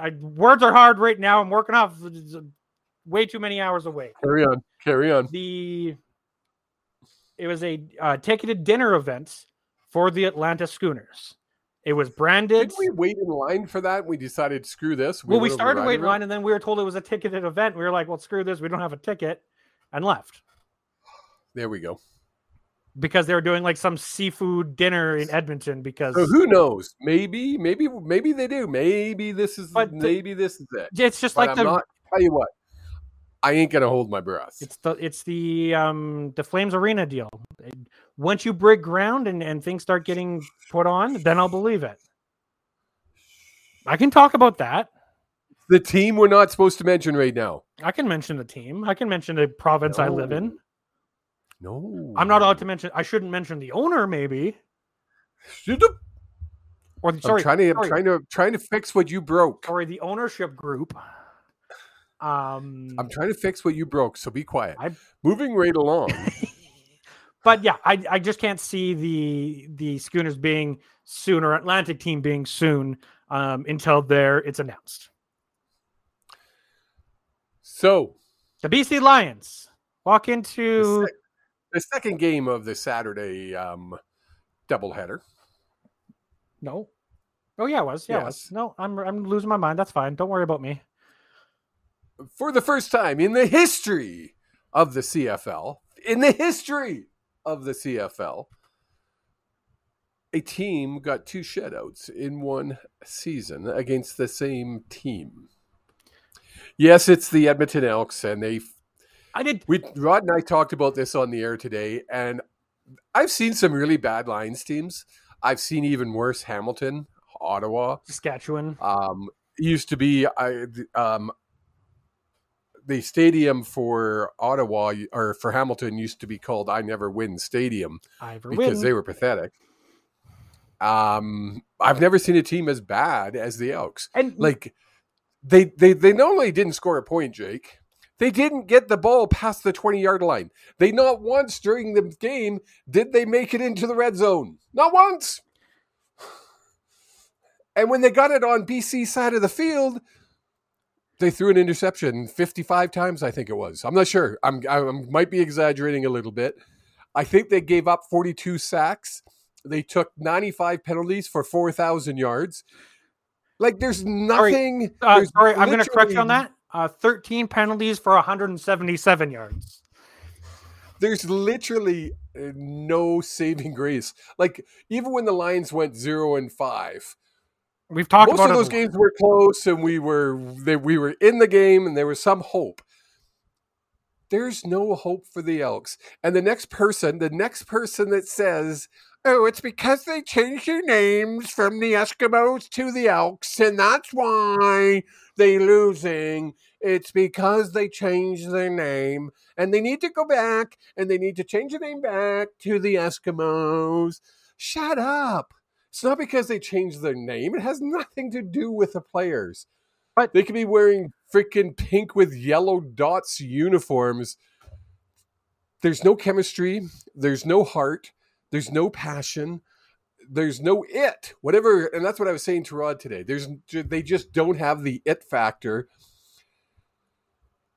I, words are hard right now. I'm working off way too many hours away. carry on, carry on. The it was a uh, ticketed dinner event for the Atlantic Schooners. It was branded. Did we wait in line for that? We decided screw this. well, we started waiting line, and then we were told it was a ticketed event. We were like, "Well, screw this. We don't have a ticket," and left There we go. Because they were doing like some seafood dinner in Edmonton. Because So who knows? Maybe, maybe, maybe they do. Maybe this is. But the- maybe this is it. it's just But like I'm the not. Tell you what, I ain't gonna hold my breath. It's the it's the um the Flames Arena deal. Once you break ground and, and things start getting put on, then I'll believe it. I can talk about that. the team we're not supposed to mention right now. I can mention the team. I can mention the province I live in. No, I'm not allowed to mention. I shouldn't mention the owner, maybe, or the, sorry, I'm trying to. I'm trying to. Trying to fix what you broke. sorry, the ownership group. Um, I'm trying to fix what you broke. So be quiet. I'm Moving right along. but yeah, I I just can't see the the Schooners being soon or Atlantic team being soon um, until there it's announced. so The BC Lions walk into the second game of the Saturday um, doubleheader. no Oh yeah, it was. Yeah, it was. No, I'm I'm losing my mind. That's fine. Don't worry about me. For the first time in the history of the CFL, in the history of the CFL, a team got two shutouts in one season against the same team. Yes, it's the Edmonton Elks, and they I did. we Rod and I talked about this on the air today, and I've seen some really bad Lions teams. I've seen even worse Hamilton, Ottawa. Saskatchewan. Um, used to be I um, the stadium for Ottawa or for Hamilton used to be called I Never Win Stadium because Win. they were pathetic. Um, I've never seen a team as bad as the Elks. and Like they they they not only didn't score a point, Jake, they didn't get the ball past the 20 yard line. They not once during the game did they make it into the red zone. Not once. And when they got it on BC side of the field, they threw an interception 55 times, I think it was. I'm not sure. I'm I might be exaggerating a little bit. I think they gave up 42 sacks. They took 95 penalties for 4,000 yards. Like there's nothing. uh, there's sorry, I'm going to correct you on that. Uh, 13 penalties for 177 yards. There's literally uh, no saving grace. Like even when the Lions went zero and five, We've talked most about of those games were close, and we were they, we were in the game, and there was some hope. There's no hope for the Elks. And the next person, the next person that says, "Oh, it's because they changed their names from the Eskimos to the Elks, and that's why they losing." It's because they changed their name and they need to go back and they need to change the name back to the Eskimos. Shut up. It's not because they changed their name. It has nothing to do with the players. But- they could be wearing freaking pink with yellow dots uniforms. There's no chemistry. There's no heart. There's no passion. There's no it. Whatever, and that's what I was saying to Rod today. There's they just don't have the it factor.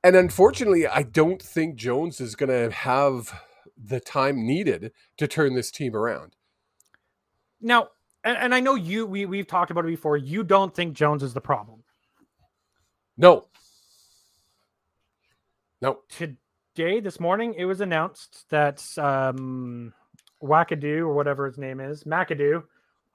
And unfortunately, I don't think Jones is going to have the time needed to turn this team around. Now, and, and I know you, we, we've talked about it before. You don't think Jones is the problem. No. No. Today, this morning, it was announced that um, Wackadoo, or whatever his name is, McAdoo,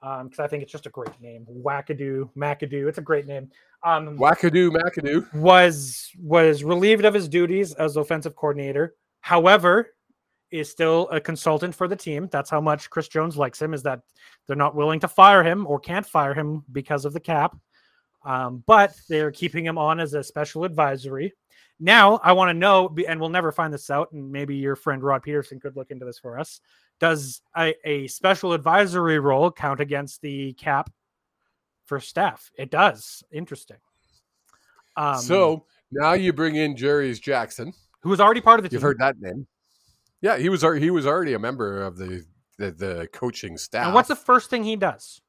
because I think it's just a great name. Wackadoo, McAdoo. It's a great name. Um, Wackadoo, McAdoo. was was relieved of his duties as offensive coordinator. However, is still a consultant for the team. That's how much Chris Jones likes him. Is that they're not willing to fire him or can't fire him because of the cap, um, but they're keeping him on as a special advisory. Now, I want to know, and we'll never find this out, and maybe your friend Rod Pedersen could look into this for us. Does a, a special advisory role count against the cap for staff? It does. Interesting. Um, so now you bring in Jarious Jackson. who was already part of the team. You've heard that name. Yeah, he was he was already a member of the the, the coaching staff. And what's the first thing he does?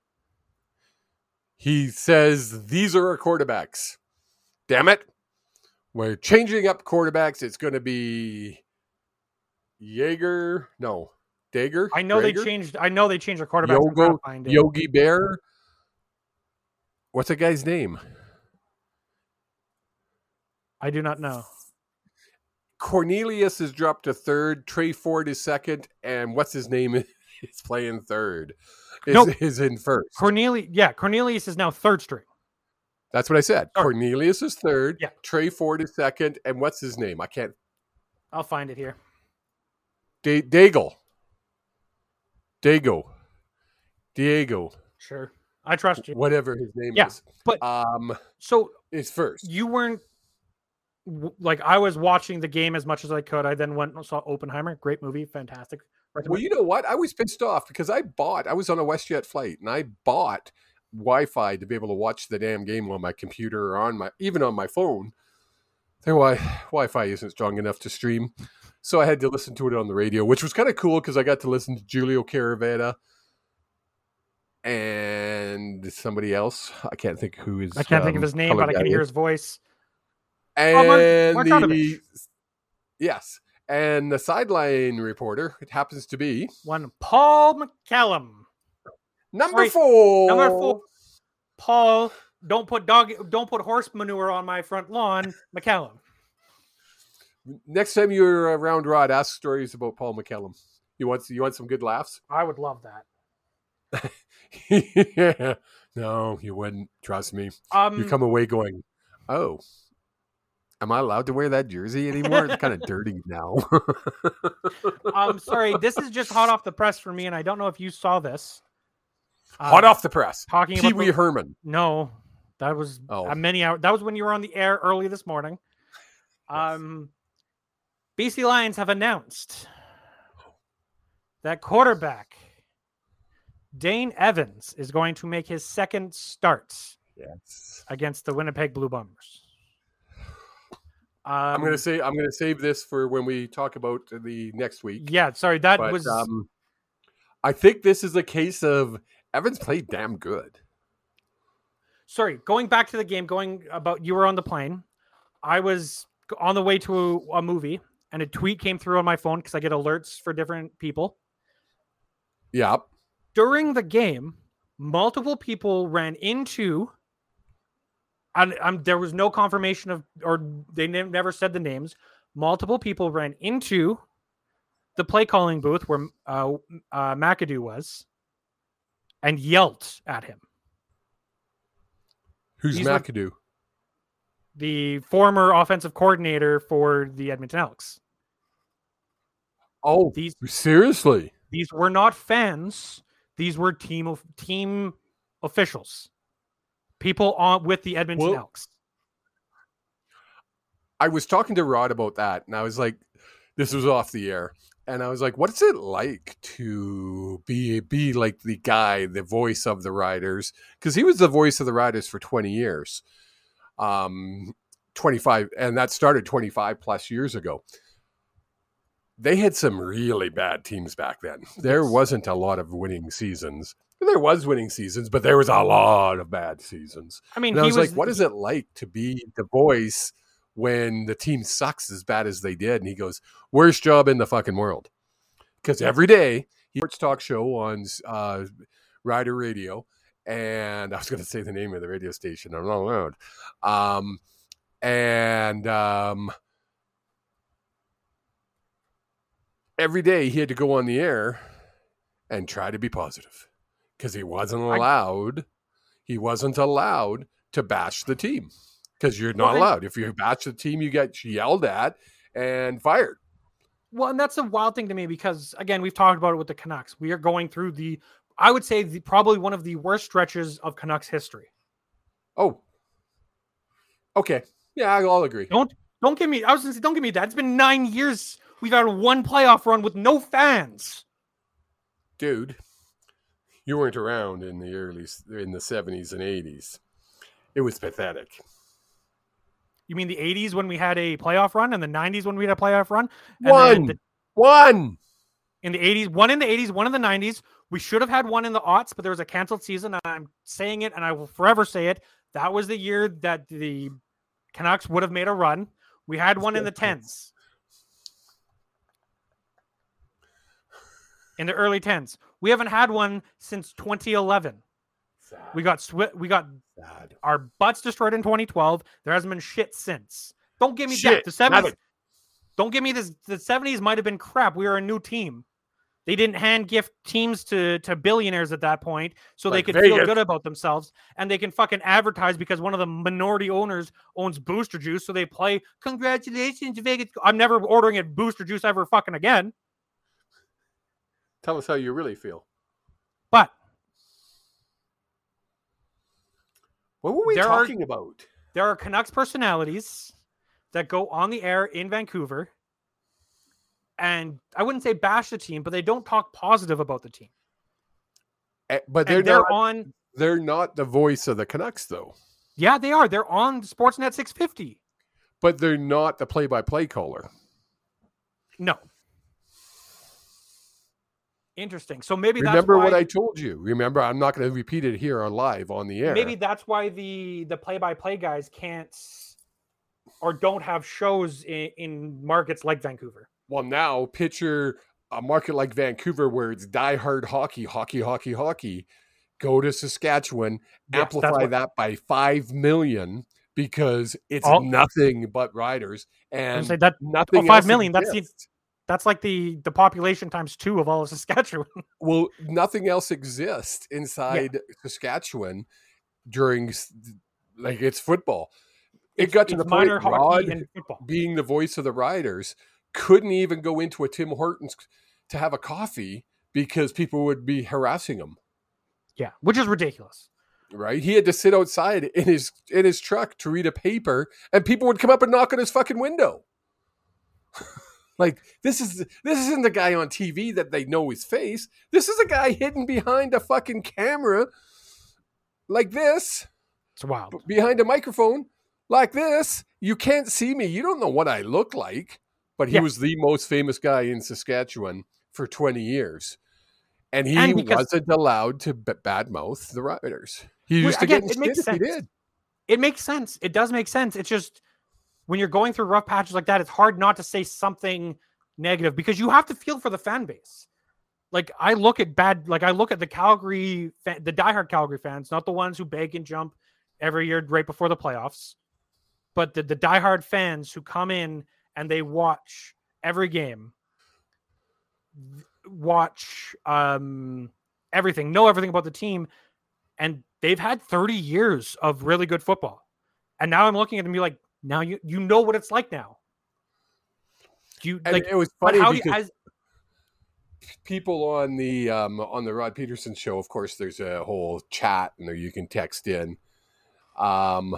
he says these are our quarterbacks. Damn it. We're changing up quarterbacks. It's going to be Jaeger. No, Dager. I know they changed. I know they changed their quarterback. I'm trying to Yogo. Yogi Bear. What's that guy's name? I do not know. Cornelius is dropped to third. Tre Ford is second, and what's his name is playing third. Is, Nope. is in first. Cornelius. Yeah, Cornelius is now third string. That's what I said. Sorry. Cornelius is third. Yeah. Tre Ford is second, and what's his name? I can't. I'll find it here. Da- Daigle. Dago. Diego. Sure, I trust you. Whatever his name Yeah, is. but- um, So it's first. you weren't like I was watching the game as much as I could. I then went and saw Oppenheimer. Great movie, fantastic. Well, you know what? I was pissed off because I bought. I was on a WestJet flight, and I bought Wi-Fi to be able to watch the damn game on my computer or on my even on my phone. Then why Wi-Fi isn't strong enough to stream, so I had to listen to it on the radio, which was kind of cool because I got to listen to Julio Caravetta and somebody else. I can't think who is. I can't think of um, his name, but I can hear his voice. And Oh, Mark- the yes, and the sideline reporter. It happens to be One Paul McCallum. Number Sorry, four. Number four. Paul, don't put dog, don't put horse manure on my front lawn, McCallum. Next time you're around Rod, ask stories about Paul McCallum. You want you want some good laughs? I would love that. yeah. No, you wouldn't. Trust me. Um, You come away going, "Oh, am I allowed to wear that jersey anymore? It's kind of dirty now." um, sorry, this is just hot off the press for me, and I don't know if you saw this. Uh, Hot off the press. talking Pee Wee Herman. No, that was Oh. a many hours. That was when you were on the air early this morning. Um, BC Lions have announced that quarterback Dane Evans is going to make his second start Yes. against the Winnipeg Blue Bombers. Um, I'm gonna say I'm gonna save this for when we talk about the next week. Yeah, sorry, that but was um, I think this is a case of Evans played damn good. sorry. Going back to the game, going about you were on the plane. I was on the way to a, a movie, and a tweet came through on my phone because I get alerts for different people. Yeah. during the game, multiple people ran into. And um, there was no confirmation of, or they ne- never said the names. Multiple people ran into the play calling booth where uh, uh, McAdoo was, and yelled at him. Who's were- McAdoo? The former offensive coordinator for the Edmonton Elks. Oh, These seriously? these were not fans. These were team of team officials, people on with the Edmonton Well- Elks. I was talking to Rod about that, and I was like, "This was off the air," and I was like, "What's it like to be be like the guy, the voice of the Riders?" Because he was the voice of the Riders for twenty years, um, twenty five, and that started twenty five plus years ago. They had some really bad teams back then. There wasn't a lot of winning seasons. There was winning seasons, but there was a lot of bad seasons. I mean, And I he was, like, what is it like to be the voice when the team sucks as bad as they did? And he goes, worst job in the fucking world. Because every day he sports talk show on uh, Rider Radio. And I was going to say the name of the radio station. I'm not allowed. Um, and um, every day he had to go on the air and try to be positive because he wasn't allowed. He wasn't allowed to bash the team because you're not Well, allowed. If you bash the team, you get yelled at and fired. Well, and that's a wild thing to me because again, we've talked about it with the Canucks. We are going through the, I would say, the, probably one of the worst stretches of Canucks history. Oh, okay, yeah, I'll agree. Don't don't give me. I was gonna say, don't give me that. It's been nine years. We've had one playoff run with no fans. dude, you weren't around in the early in the seventies and eighties. It was pathetic. You mean the '80s when we had a playoff run, and the '90s when we had a playoff run? One, the- one. in the 80s, one in the 80s, one in the 90s. We should have had one in the aughts, but there was a canceled season. And I'm saying it, and I will forever say it. That was the year that the Canucks would have made a run. We had one in the 10s. In the early 10s. We haven't had one since 2011. Sad. We got swi- we got sad. our butts destroyed in 2012. There hasn't been shit since. Don't give me Shit, that. The 70s. nothing. Don't give me this. The 70s might have been crap. We were a new team. They didn't hand gift teams to to billionaires at that point, so they Like could feel Vegas. good about themselves, and they can fucking advertise because one of the minority owners owns Booster Juice, so they play congratulations Vegas. I'm never ordering a Booster Juice ever fucking again. Tell us how you really feel. But What were we There are- talking about? there are Canucks personalities that go on the air in Vancouver, and I wouldn't say bash the team, but they don't talk positive about the team. Eh, But they're they're not. on. They're not the voice of the Canucks, though. Yeah, they are. They're on Sportsnet 650. But they're not the play-by-play caller. No. Interesting. So maybe that's Remember why, what I told you. Remember, I'm not going to repeat it here on live on the air. maybe that's why the the play by play guys can't or don't have shows in, in markets like Vancouver. Well, now picture a market like Vancouver where it's die-hard hockey, hockey, hockey, hockey, go to Saskatchewan, Yes, amplify what- that by five million because it's nothing but riders and that oh, nothing. oh, five million, that's the- exists. That's like the the population times two of all of Saskatchewan. well, nothing else exists inside Saskatchewan during like it's football. It It's- got to the point Rod, being the voice of the riders, couldn't even go into a Tim Hortons to have a coffee because people would be harassing him. Yeah, which is ridiculous. Right? He had to sit outside in his in his truck to read a paper, and people would come up and knock on his fucking window. Like this is this isn't the guy on TV that they know his face. This is a guy hidden behind a fucking camera, like this, It's wild. behind a microphone, like this. You can't see me. You don't know what I look like. But he Yeah. was the most famous guy in Saskatchewan for 20 years. And he And because- wasn't allowed to b- badmouth the riders. He used to again, get it in makes shit he did. It makes sense. It does make sense. It's just when you're going through rough patches like that, it's hard not to say something negative because you have to feel for the fan base. Like I look at bad, like I look at the Calgary, fa- the diehard Calgary fans, not the ones who beg and jump every year right before the playoffs, but the the diehard fans who come in and they watch every game, watch um everything, know everything about the team, and they've had 30 years of really good football. And now I'm looking at them and be like, now you you know what it's like now. Do you And like it was funny how do you, because as, people on the um, on the Rod Pedersen show, of course, there's a whole chat and there you can text in. Um,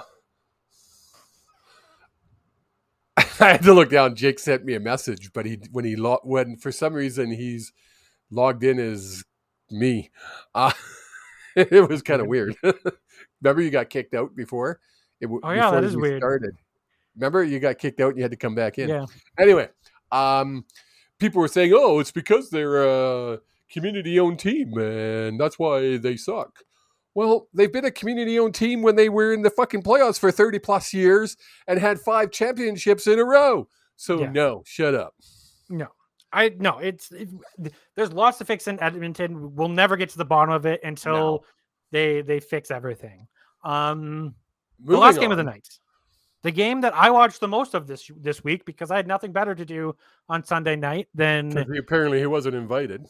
I had to look down. Jake sent me a message, but he when he lo- when for some reason he's logged in as me. Uh, it was kind of weird. Remember, you got kicked out before. It, w- Oh, yeah, that is we weird. Started. Remember, you got kicked out and you had to come back in yeah. anyway, um, people were saying, "Oh, it's because they're a community-owned team, and that's why they suck." Well, they've been a community-owned team when they were in the fucking playoffs for thirty plus years and had five championships in a row. So Yeah. no, shut up. No, I no. It's it, there's lots to fix in Edmonton. We'll never get to the bottom of it until No. they they fix everything. Um, the Moving last game of the night, the game that I watched the most of this this week because I had nothing better to do on Sunday night than apparently he wasn't invited.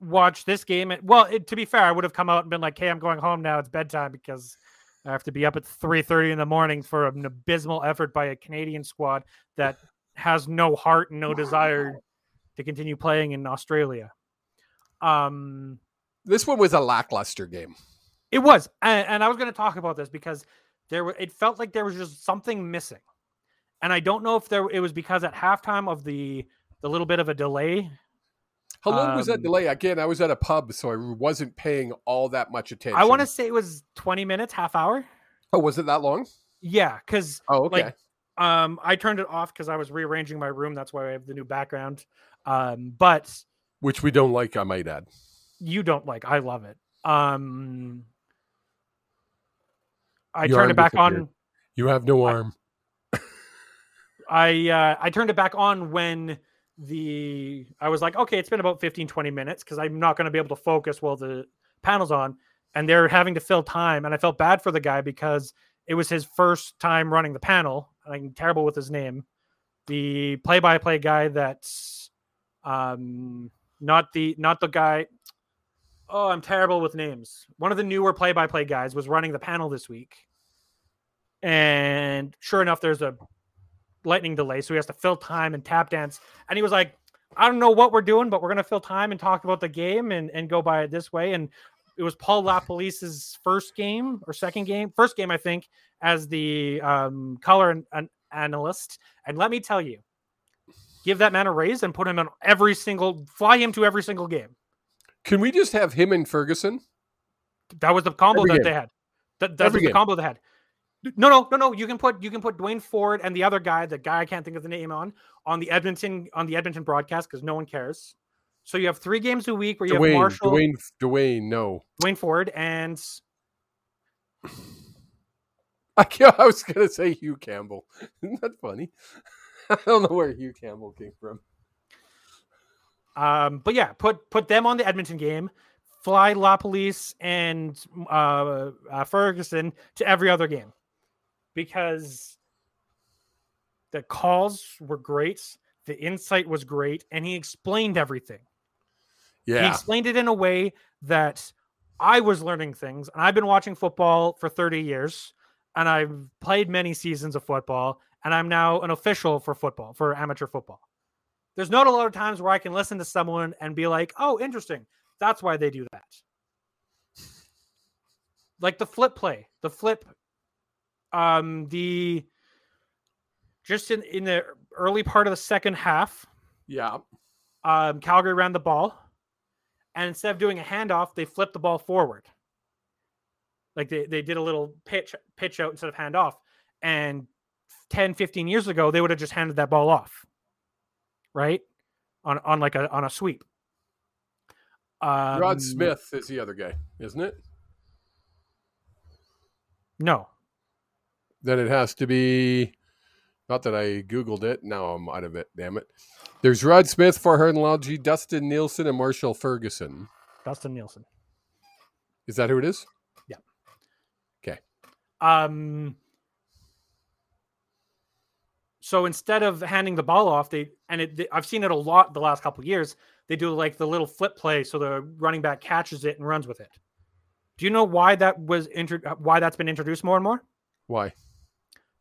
watch this game. And, well, it, to be fair, I would have come out and been like, "Hey, I'm going home now. It's bedtime because I have to be up at 3:30 in the morning for an abysmal effort by a Canadian squad that has no heart and no desire to continue playing in Australia." Um, This one was a lackluster game. it was, and, and I was going to talk about this because there were. It felt like there was just something missing, and I don't know if there it was because at halftime of the the little bit of a delay How long was that Um, delay? Again, I was at a pub, so I wasn't paying all that much attention. I want to say it was 20 minutes, half hour. Oh, was it that long? Yeah, because Oh, okay. Like, um, I turned it off because I was rearranging my room. That's why I have the new background. Um, but Which we don't like, I might add. you don't like. I love it. Um, I Your turned it back on. You have no arm. I uh, I turned it back on when the I was like, okay, it's been about 15, 20 minutes because I'm not going to be able to focus while the panel's on, and they're having to fill time. And I felt bad for the guy because it was his first time running the panel. And I'm terrible with his name. The play-by-play guy that's um not the not the guy. Oh, I'm terrible with names. One of the newer play-by-play guys was running the panel this week. And sure enough, there's a lightning delay, so he has to fill time and tap dance. And he was like, I don't know what we're doing, but we're gonna fill time and talk about the game and, and go by it this way. And it was Paul LaPolice's first game or second game, first game, I think, as the um, color an, an analyst. And let me tell you, give that man a raise and put him on every single, fly him to every single game. Can we just have him and Ferguson? That was the combo Every that game. they had. That, that Every was the game. combo they had. No, no, no, no. You can put you can put Duane Forde and the other guy, the guy I can't think of the name on, on the Edmonton on the Edmonton broadcast because no one cares. So you have three games a week where you have Dwayne, Marshall, Dwayne, Dwayne, no, Dwayne. Ford, and I, can't- I was going to say Hugh Campbell. Isn't that funny? I don't know where Hugh Campbell came from. Um, but yeah, put put them on the Edmonton game. fly LaPolice and uh, uh, Ferguson to every other game because the calls were great, the insight was great, and he explained everything. Yeah, He explained it in a way that I was learning things, and I've been watching football for 30 years, and I've played many seasons of football, and I'm now an official for football, for amateur football. There's not a lot of times where I can listen to someone and be like, oh, interesting. That's why they do that. Like the flip play, the flip, um, the just in, in the early part of the second half, Yeah. um, Calgary ran the ball, and instead of doing a handoff, they flipped the ball forward. Like they, they did a little pitch pitch out instead of handoff. And 10, 15 years ago, they would have just handed that ball off. Right? On on like a on a sweep. Um, Rod Smith is the other guy, isn't it? No. Then it has to be. Not that I googled it. Now I'm out of it. Damn it. There's Rod Smith, Farhan Lalji, Dustin Nielsen, and Marshall Ferguson. Dustin Nielsen. Is that who it is? Yeah. Okay. Um so instead of handing the ball off, they and it, they- I've seen it a lot the last couple of years. They do like the little flip play, so the running back catches it and runs with it. Do you know why that was intro- uh, why that's been introduced more and more? Why?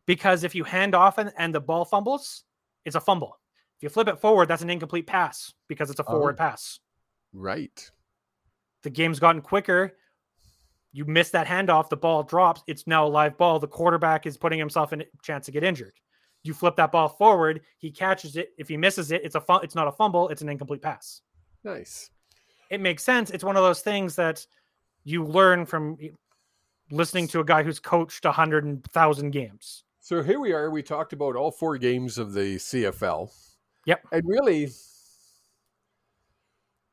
Because if you hand off and, and the ball fumbles, it's a fumble. If you flip it forward, that's an incomplete pass because it's a forward Oh. pass. Right. The game's gotten quicker. You miss that handoff, the ball drops. It's now a live ball. The quarterback is putting himself in a chance to get injured. You flip that ball forward, he catches it. If he misses it, it's a fu- it's not a fumble, it's an incomplete pass. Nice. It makes sense. It's one of those things that you learn from listening to a guy who's coached a hundred thousand games. So here we are. We talked about all four games of the CFL. Yep. And really,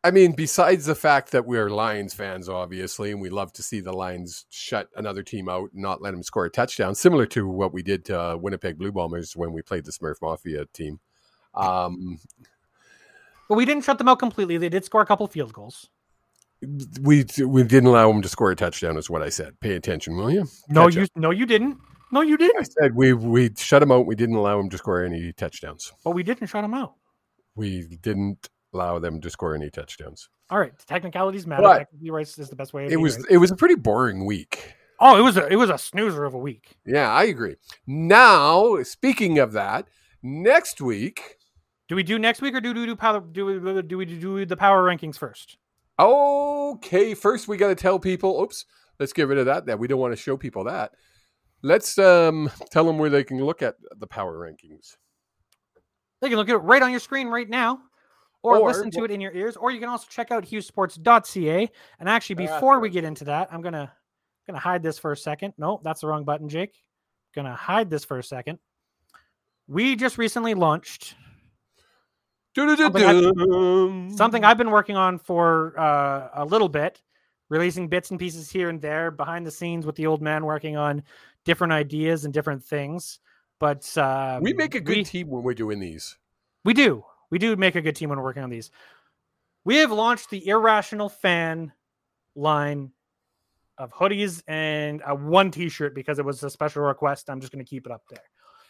I mean, besides the fact that we're Lions fans, obviously, and we love to see the Lions shut another team out and not let them score a touchdown, similar to what we did to uh, Winnipeg Blue Bombers when we played the Smurf Mafia team. Um, But we didn't shut them out completely. They did score a couple field goals. we we didn't allow them to score a touchdown, is what I said. Pay attention, will you? No, Catch you up. no, you didn't. No, you didn't. I said we we shut them out. We didn't allow them to score any touchdowns. But we didn't shut them out. We didn't allow them to score any touchdowns. All right, technicalities matter. But- Technically, rights is the best way. It was right. it was a pretty boring week. Oh, it was a it was a snoozer of a week. Yeah, I agree. Now, speaking of that, next week, Do we do next week or do we do power do we do we do the power rankings first? okay, first we got to tell people, oops, let's get rid of that. That we don't want to show people that. Let's um, tell them where they can look at the power rankings. They can look at it right on your screen right now, or, Or- listen to it in your ears, or you can also check out hughesports.ca. And actually, before we get into that, I'm gonna gonna hide this for a second. No, that's the wrong button, Jake. Gonna hide this for a second. We just recently launched Du-du-du-dum. something I've been working on for uh, a little bit, releasing bits and pieces here and there behind the scenes with the old man working on different ideas and different things. But uh, we make a good we, team when we're doing these. we do. We do make a good team when we're working on these. We have launched the Irrational Fan line of hoodies and a one T-shirt because it was a special request. I'm just going to keep it up there.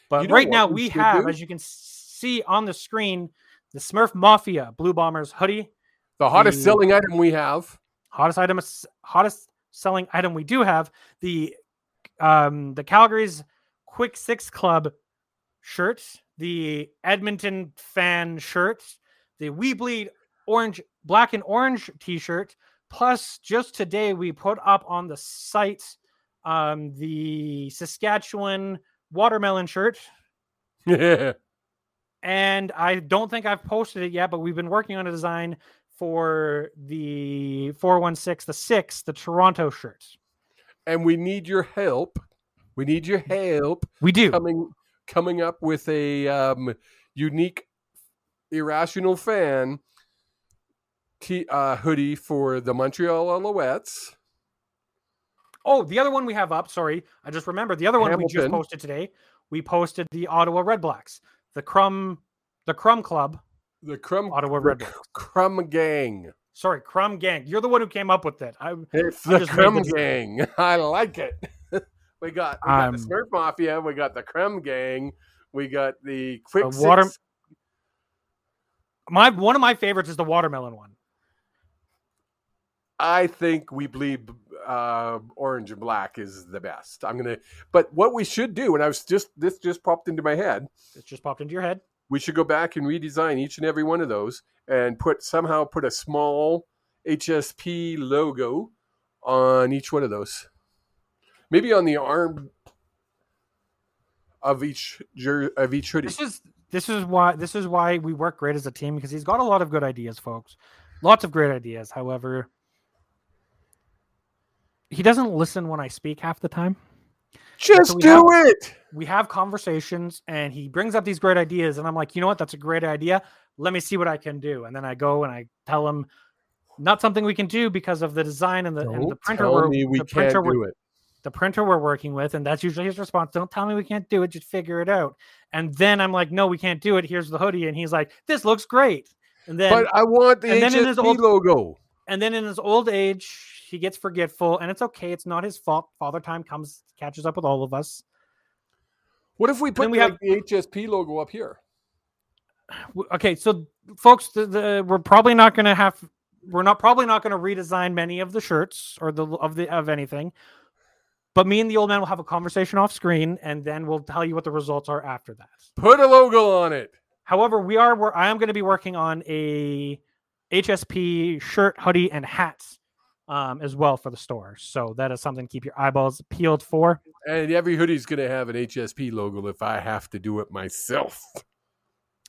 But You know right now we we have, do? as you can see on the screen, the Smurf Mafia Blue Bombers hoodie. The hottest The- selling item we have. hottest item hottest selling item we do have the um the calgary's quick six club shirt the edmonton fan shirt the we bleed orange black and orange t-shirt plus just today we put up on the site um the saskatchewan watermelon shirt Yeah. and I don't think I've posted it yet, but we've been working on a design for the 416, the six, the Toronto shirt. and we need your help. We need your help We do. coming coming up with a um, unique irrational fan t- uh, hoodie for the Montreal Alouettes. Oh, the other one we have up. Sorry, I just remembered the other one we just posted today. We posted the Ottawa Red Blacks, the Crumb, the Crumb Club, The Crumb Ottawa the Red C- Blacks. Crumb Gang. Sorry, Crumb Gang. You're the one who came up with it. I, It's I the Crumb Gang. I like it. We got we got Um, the Smurf Mafia. We got the Crumb Gang. We got the Quick The water- Six. my one of my favorites is the watermelon one. I think we believe uh, orange and black is the best. I'm gonna. But what we should do, and I was just this just popped into my head. It just popped into your head. We should go back and redesign each and every one of those, and put somehow put a small HSP logo on each one of those. Maybe on the arm of each jer- of each hoodie. This is this is why this is why we work great as a team because he's got a lot of good ideas, folks. Lots of great ideas. However, he doesn't listen when I speak half the time. Just so do it. We have conversations and he brings up these great ideas and I'm like, "You know what? That's a great idea. Let me see what I can do." And then I go and I tell him not something we can do because of the design and the, and the printer tell me we the can't printer do it. The printer we're working with, and that's usually his response. Don't tell me we can't do it, just figure it out. And then I'm like, no, we can't do it. Here's the hoodie, and he's like, this looks great. And then, But I want the and then in his HSP old- logo. and then in his old age, he gets forgetful, and it's okay. It's not his fault. Father time comes, catches up with all of us. What if we put we like, have- the HSP logo up here? Okay, so folks, the, the we're probably not going to have, we're not probably not going to redesign many of the shirts or the of the of anything. But me and the old man will have a conversation off screen, and then we'll tell you what the results are after that. Put a logo on it. However, we are I am going to be working on a HSP shirt, hoodie, and hats um, as well for the store. So that is something to keep your eyeballs peeled for. And every hoodie's going to have an HSP logo if I have to do it myself.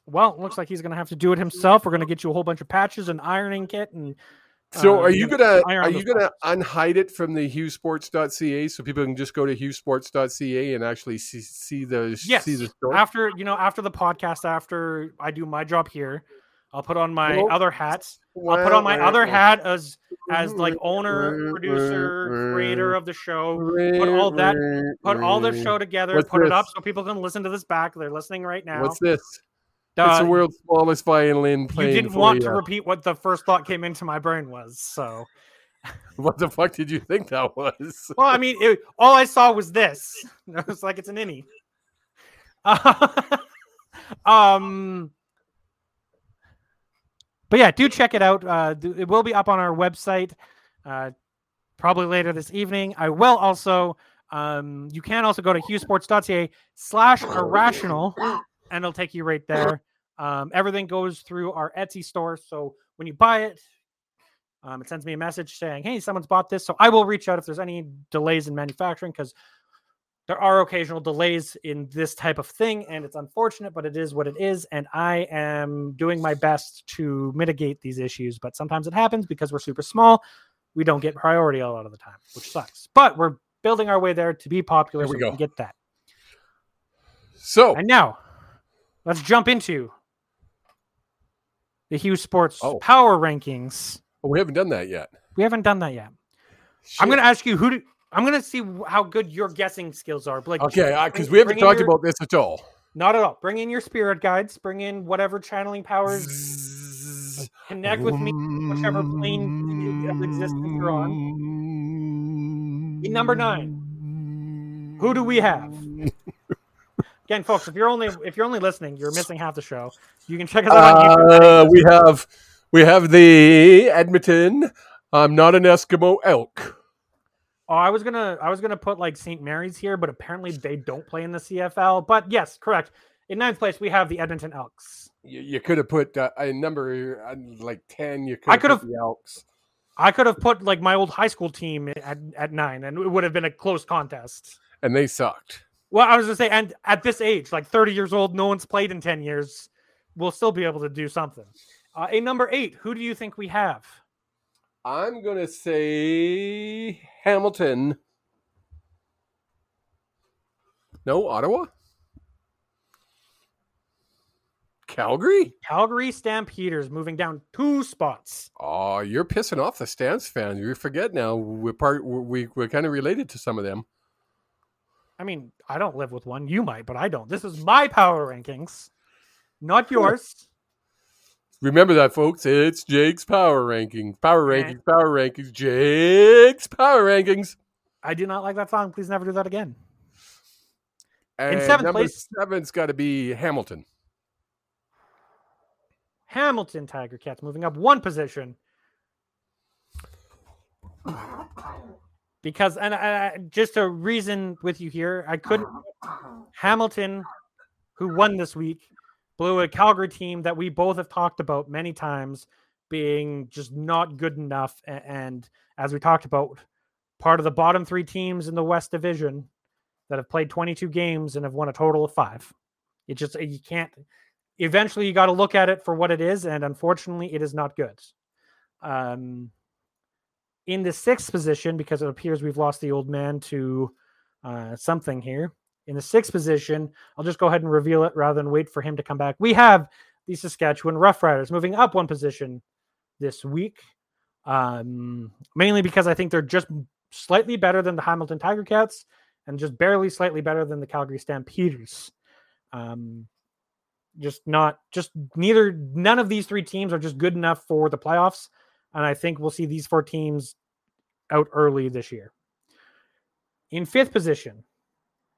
Well, it looks like he's going to have to do it himself. We're going to get you a whole bunch of patches and ironing kit and So Uh, are you're gonna are you gonna unhide it from the hughsports.ca so people can just go to hughsports.ca and actually see, see the yes, see the store? after you know after the podcast, after I do my job here, I'll put on my Well, other hats. I'll put on my other hat as as like owner, producer, creator of the show. put all that- Put all the show together, What's put it up so people can listen to this back. They're listening right now. What's this? Uh, it's the world's smallest violin you didn't for want you. to repeat what the first thought came into my brain was. So, What the fuck did you think that was? well, I mean, it, all I saw was this. I was like, it's an innie. um, but yeah, do check it out. Uh, it will be up on our website uh, probably later this evening. I will also. Um, you can also go to hughsports.ca slash irrational and it'll take you right there. Um, everything goes through our Etsy store. So when you buy it, um, it sends me a message saying, Hey, someone's bought this. So I will reach out if there's any delays in manufacturing because there are occasional delays in this type of thing. And it's unfortunate, but it is what it is. And I am doing my best to mitigate these issues. But sometimes it happens because we're super small. We don't get priority a lot of the time, which sucks. But we're building our way there to be popular There so we we can get that. So And now, let's jump into the Hughes Sports Oh. Power Rankings. oh, we haven't done that yet. We haven't done that yet. I'm going to ask you who. Do, I'm going to see how good your guessing skills are. Like, Okay, uh, because we haven't talked your- about this at all. Not at all. Bring in your spirit guides. Bring in whatever channeling powers. Zzz. Connect with me, whichever plane of existence you're on. In number nine, Who do we have? Again, folks, if you're only if you're only listening, you're missing half the show. You can check us out on YouTube. Uh, we have we have the Edmonton. I'm not an Eskimo elk. Oh, I was gonna I was gonna put like St. Mary's here, but apparently they don't play in the CFL. But yes, correct. In ninth place, we have the Edmonton Elks. You, you could have put uh, a number uh, like ten. You could I have could put the Elks. I could have put like my old high school team at, at nine, and it would have been a close contest. and they sucked. Well, I was gonna say, and at this age, like 30 years old, no one's played in 10 years, we'll still be able to do something. Uh, a number eight, who do you think we have? I'm gonna say Hamilton. No, Ottawa. Calgary. Calgary Stampeders moving down two spots. Oh, you're pissing off the Stamps fans. You forget now. We're part. We we're kind of related to some of them. I mean, I don't live with one. You might, but I don't. This is my power rankings, not yours. Remember that, folks. It's Jake's Power Rankings. Power. Rankings, Power Rankings, Jake's Power Rankings. I do not like that song. Please never do that again. And seventh number place- seven's got to be Hamilton. Hamilton Tiger Cats moving up one position. Because and I, just to reason with you here, I couldn't. Hamilton, who won this week, blew a Calgary team that we both have talked about many times being just not good enough. a- And as we talked about, part of the bottom three teams in the West Division that have played 22 games and have won a total of five. It just you can't eventually you got to look at it for what it is and unfortunately it is not good um in the sixth position because it appears we've lost the old man to uh something here. In the sixth position i'll just go ahead and reveal it rather than wait for him to come back. We have the saskatchewan roughriders moving up one position this week um mainly because i think they're just slightly better than the hamilton tiger cats and just barely slightly better than the calgary stampeders. Um just not just neither none of these three teams are just good enough for the playoffs and i think we'll see these four teams out early this year. In fifth position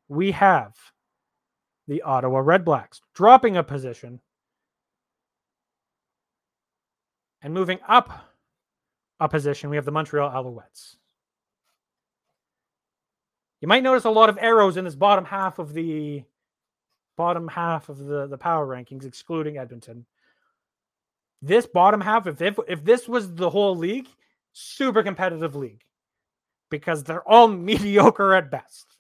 we have the ottawa red blacks dropping a position and moving up a position. We have the montreal alouettes. You might notice a lot of arrows in this bottom half of the bottom half of the the power rankings, excluding Edmonton. This bottom half, if if, if this was the whole league, super competitive league because they're all mediocre at best.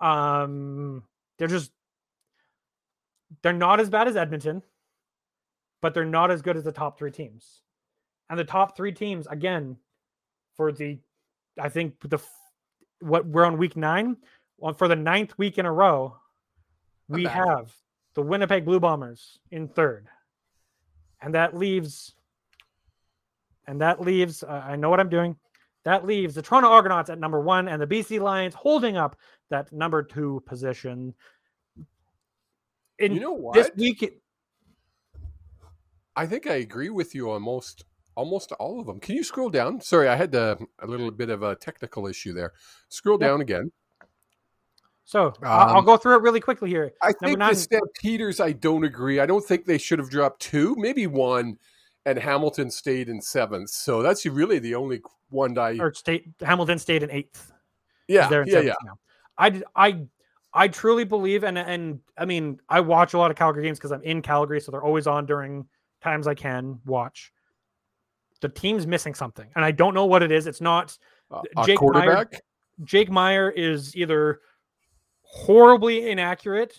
Um, they're just they're not as bad as Edmonton, but they're not as good as the top three teams. And the top three teams, again, for the I think the what we're on week nine, on for the ninth week in a row, we have the Winnipeg Blue Bombers in third. And that leaves, and that leaves, uh, I know what I'm doing. That leaves the Toronto Argonauts at number one and the BC Lions holding up that number two position. In You know what? this week, I think I agree with you on most almost all of them. Can you scroll down? Sorry, I had a, a little bit of a technical issue there. Scroll Yep. down again. So I'll, I'll Um, go through it really quickly here. I Number think nine- the Stampeders, I don't agree. I don't think they should have dropped two, maybe one, and Hamilton stayed in seventh. So that's really the only one I. Or state Hamilton stayed in eighth. yeah, in yeah, yeah. now. I I I truly believe, and and I mean, I watch a lot of Calgary games because I'm in Calgary, so they're always on during times I can watch. The team's missing something, and I don't know what it is. It's not Uh, a Jake Maier- Jake Maier is either horribly inaccurate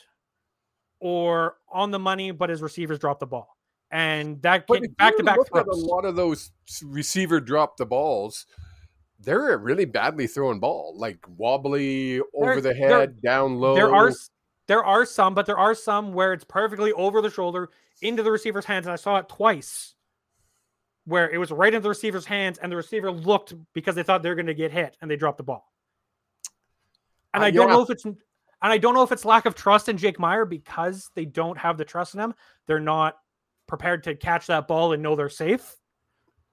or on the money, but his receivers drop the ball, and that can, back to back look at a lot of those receiver drop the balls. They're a really badly thrown ball, like wobbly over the there- head, down low. There are there are some, but there are some where it's perfectly over the shoulder into the receiver's hands, and I saw it twice, where it was right into the receiver's hands, and the receiver looked because they thought they were going to get hit, and they dropped the ball. And Uh, I don't yeah. know if it's and I don't know if it's lack of trust in Jake Maier because they don't have the trust in him. They're not prepared to catch that ball and know they're safe.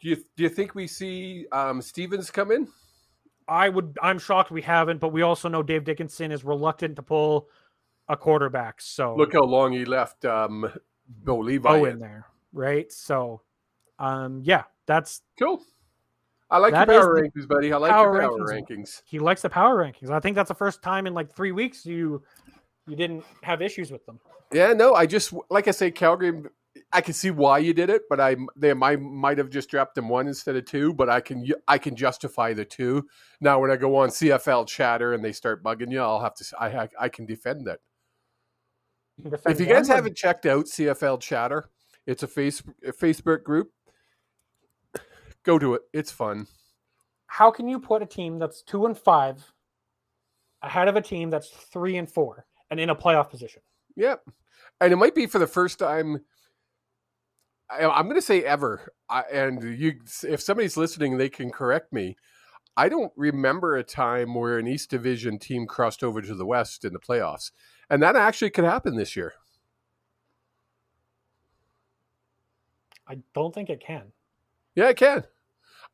Do you do you think we see um, Stevens come in? I would. I'm shocked we haven't, but we also know Dave Dickenson is reluctant to pull a quarterback. So Look how long he left um, Bo Levi. Bo in. in there, right? So, um, yeah, that's Cool. I like That your power the rankings, buddy. I like power your power rankings. rankings. he likes the power rankings. I think that's the first time in like three weeks you you didn't have issues with them. Yeah, no, I just like I say, Calgary. I can see why you did it, but I they might might have just dropped them one instead of two. But I can I can justify the two. Now, when I go on CFL chatter and they start bugging you, I'll have to. I I can defend can defend If you guys haven't checked out CFL chatter, it's a face a Facebook group. Go to it. It's fun. how can you put a team that's two and five ahead of a team that's three and four and in a playoff position? Yep. And it might be for the first time. I, I'm going to say ever. I, and you, if somebody's listening, they can correct me. I don't remember a time where an East Division team crossed over to the West in the playoffs, and that actually could happen this year. I don't think it can. Yeah, it can.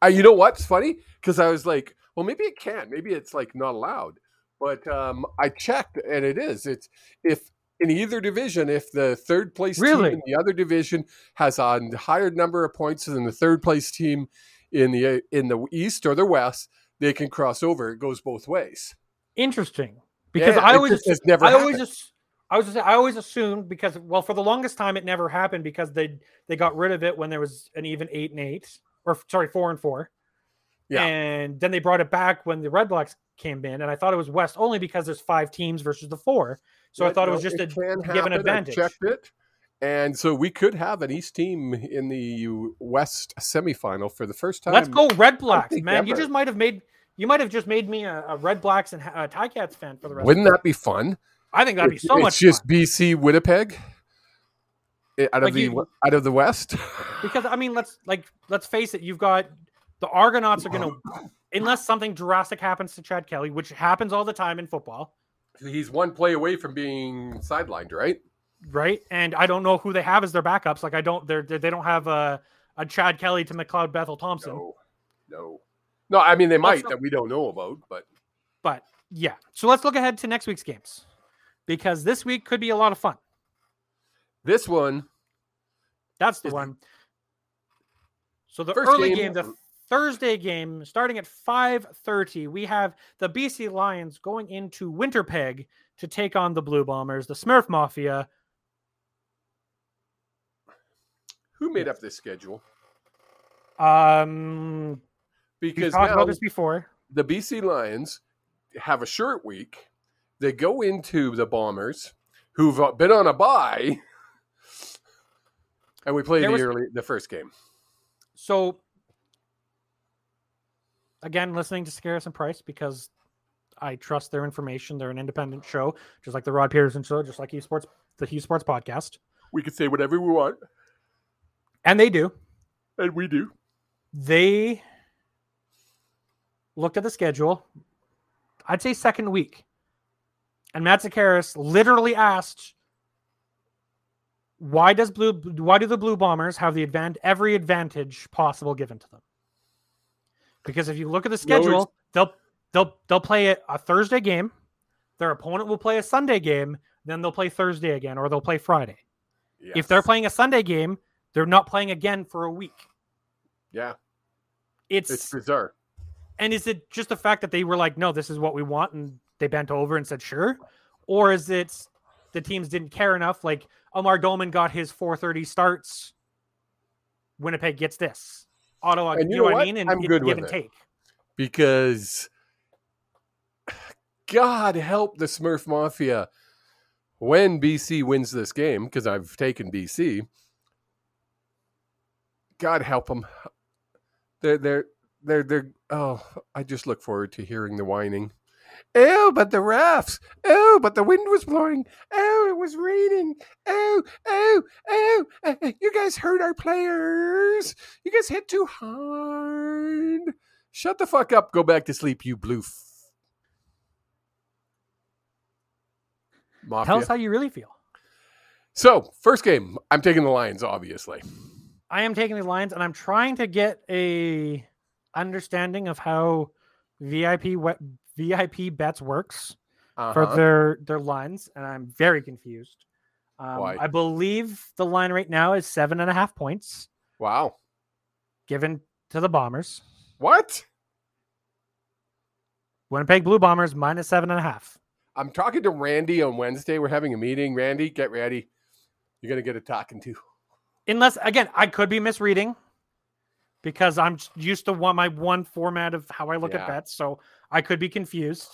Uh, you know what's funny? Because I was like, well, maybe it can. Maybe it's like not allowed. But um, I checked, and it is. It's if in either division, if the third place Really? team in the other division has a higher number of points than the third place team in the in the east or the west, they can cross over. It goes both ways. Interesting. Because Yeah, I always just I always just I was just I always assumed because well for the longest time it never happened because they they got rid of it when there was an even eight and eight or sorry four and four. Yeah. And then they brought it back when the Red Blacks came in, and I thought it was West only because there's five teams versus the four. So I Yeah, thought it was just a given give an happen. I advantage. checked it, and so we could have an East team in the West semifinal for the first time. Let's go Red Blacks, man! You just might have made you might have just made me a, a Red Blacks and uh, Cats fan for the rest. Of the year. Wouldn't that be fun? I think that'd be It's- so it's much just fun. BC Winnipeg eh, out of Like the you- out of the West. because I mean, let's like let's face it. You've got the Argonauts are going to, unless something drastic happens to Chad Kelly, which happens all the time in football, He's one play away from being sidelined, right? right? And I don't know who they have as their backups. Like I don't, they're, they they don't have a a Chad Kelly to McLeod Bethel Thompson. No, no, no. I mean, they might Also- that we don't know about, but But yeah, so let's look ahead to next week's games because this week could be a lot of fun. this one, That's the one. So the First early game- game, the Thursday game, starting at 5:30, we have the BC Lions going into Winterpeg to take on the Blue Bombers, the Smurf Mafia. who made up this schedule? Um, we Because talked now about this before. the BC Lions have a short week. They go into the Bombers, who've uh, been on a bye, and we play There the was- early the first game. So again, listening to Sekeres and Price because I trust their information. They're an independent show, just like the Rod Pedersen show, just like esports, the Hughes Sports podcast, We can say whatever we want, and they do. and we do. they looked at the schedule. I'd say second week. And Matt Sekeres literally asked, why does blue why do the blue bombers have the advan- every advantage possible given to them? Because if you look at the schedule, it's- they'll they'll they'll play a, a Thursday game, their opponent will play a Sunday game, then they'll play Thursday again, or they'll play Friday. If they're playing a Sunday game, they're not playing again for a week. yeah, It's, it's bizarre. And is it just the fact that they were like, no, this is what we want, and they bent over and said, sure? Or is it the teams didn't care enough? Like Amar Doman got his 4:30 starts. Winnipeg gets this. Ottawa, And you, you know know what I mean? And I'm good give with and it. take. because God help the Smurf Mafia when BC wins this game because I've taken BC. God help them. They're they're they're they're. Oh, I just look forward to hearing the whining. Oh, but the refs. Oh, but the wind was blowing. Oh, it was raining. Oh, oh, oh. uh, You guys hurt our players. You guys hit too hard. Shut the fuck up. Go back to sleep, you blue. F- Mafia. Tell us how you really feel. so, first game, I'm taking the Lions, obviously. I am taking the Lions, and I'm trying to get a understanding of how VIP VIP bets works. for Uh-huh. their their lines, and I'm very confused. Um? I believe the line right now is seven and a half points Wow. given to the Bombers. What? Winnipeg Blue Bombers minus seven and a half. I'm talking to Randy on Wednesday. We're having a meeting. Randy, get ready. You're going to get a talking to. Unless again, I could be misreading because I'm used to one my one format of how I look Yeah. at bets, so I could be confused.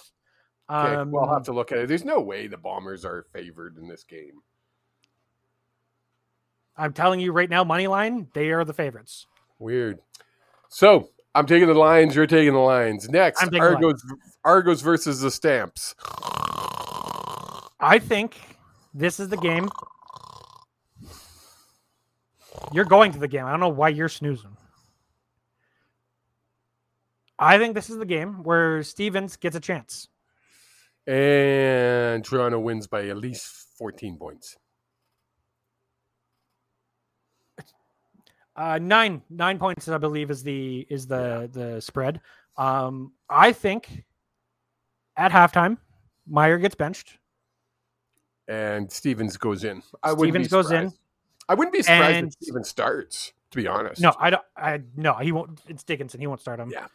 Okay, Um, we'll have to look at it. There's no way the Bombers are favored in this game. I'm telling you right now, money line, they are the favorites. Weird. So I'm taking the Lions. You're taking the Lions. Next, Argos. Argos versus the Stamps. I think this is the game. You're going to the game. I don't know why you're snoozing. I think this is the game where Stevens gets a chance. And Toronto wins by at least 14 points. Uh, nine nine points, I believe, is the is the the spread. Um, I think at halftime, Maier gets benched. And Stevens goes in. I Stevens goes in. I wouldn't be surprised And- if Stevens starts, to be honest. No, I don't. I no, he won't. It's Dickenson. He won't start him. Yeah.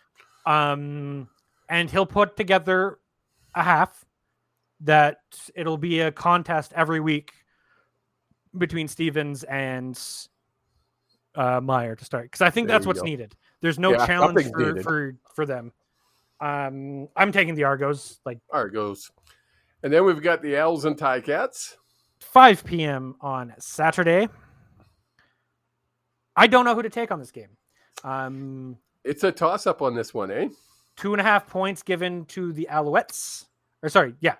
Um, and he'll put together a half that it'll be a contest every week between Stevens and uh, Maier to start because I think There that's what's go. needed. There's no Yeah, challenge for, for for them. Um, I'm taking the Argos like Argos. And then we've got the Owls and Tie Cats. 5 p.m. on Saturday. I don't know who to take on this game. Um, It's a toss up on this one, eh? two and a half points given to the Alouettes. Or sorry, yeah,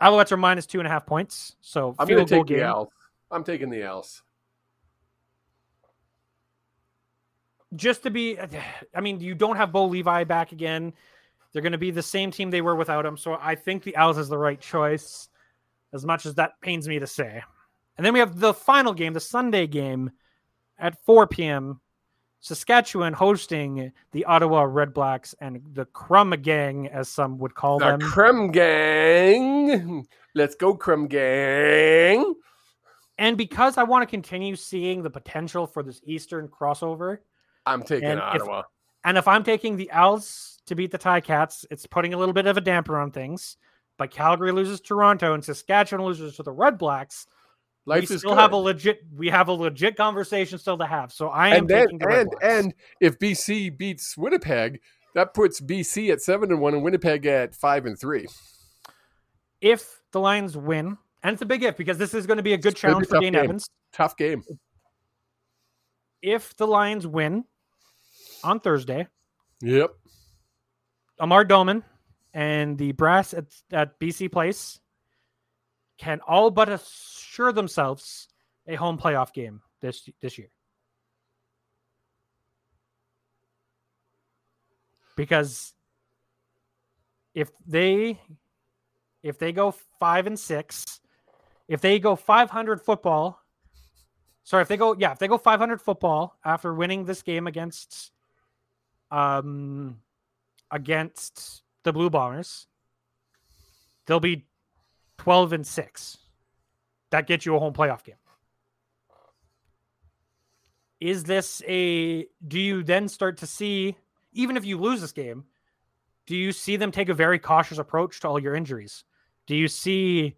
Alouettes are minus two and a half points. So I'm going to take the game. Owls. I'm taking the Owls. Just to be, I mean, you don't have Bo Levi back again. They're going to be the same team they were without him. So I think the Owls is the right choice, as much as that pains me to say. And then we have the final game, the Sunday game at 4 p.m. Saskatchewan hosting the Ottawa Red Blacks and the Crumb Gang, as some would call The them. Crumb Gang. Let's go, Crumb Gang. And because I want to continue seeing the potential for this Eastern crossover, I'm taking And if- Ottawa. and if I'm taking the Owls to beat the Tie Cats, it's putting a little bit of a damper on things. But Calgary loses Toronto and Saskatchewan loses to the Red Blacks. Life we is still good. have a legit we have a legit conversation still to have. So I am and the and and if BC beats Winnipeg, that puts BC at seven and one and Winnipeg at five and three. if the Lions win, and it's a big if because this is going to be a good It's challenge a for Dane game. Evans. Tough game. If the Lions win on Thursday, Yep. Amar Doman and the brass at, at BC Place can all but assure themselves a home playoff game this this year. Because if they if they go 5 and 6, if they go 500 football, sorry, if they go yeah, if they go 500 football after winning this game against um against the Blue Bombers, they'll be 12 and 6. That gets you a home playoff game. Is this a do you then start to see even if you lose this game, do you see them take a very cautious approach to all your injuries? Do you see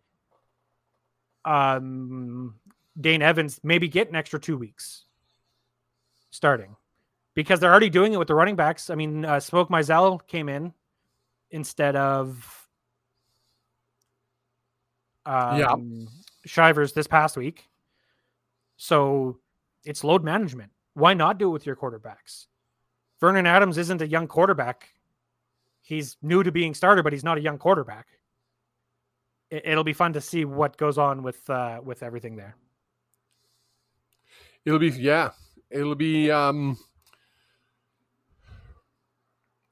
um Dane Evans maybe get an extra 2 weeks starting? because they're already doing it with the running backs. I mean, uh, Smoke Mizzell came in instead of um, Yeah. Shivers this past week. So it's load management. Why not do it with your quarterbacks? Vernon Adams isn't a young quarterback. He's new to being starter, but he's not a young quarterback. It, it'll be fun to see what goes on with uh, with everything there. It'll be yeah. It'll be um.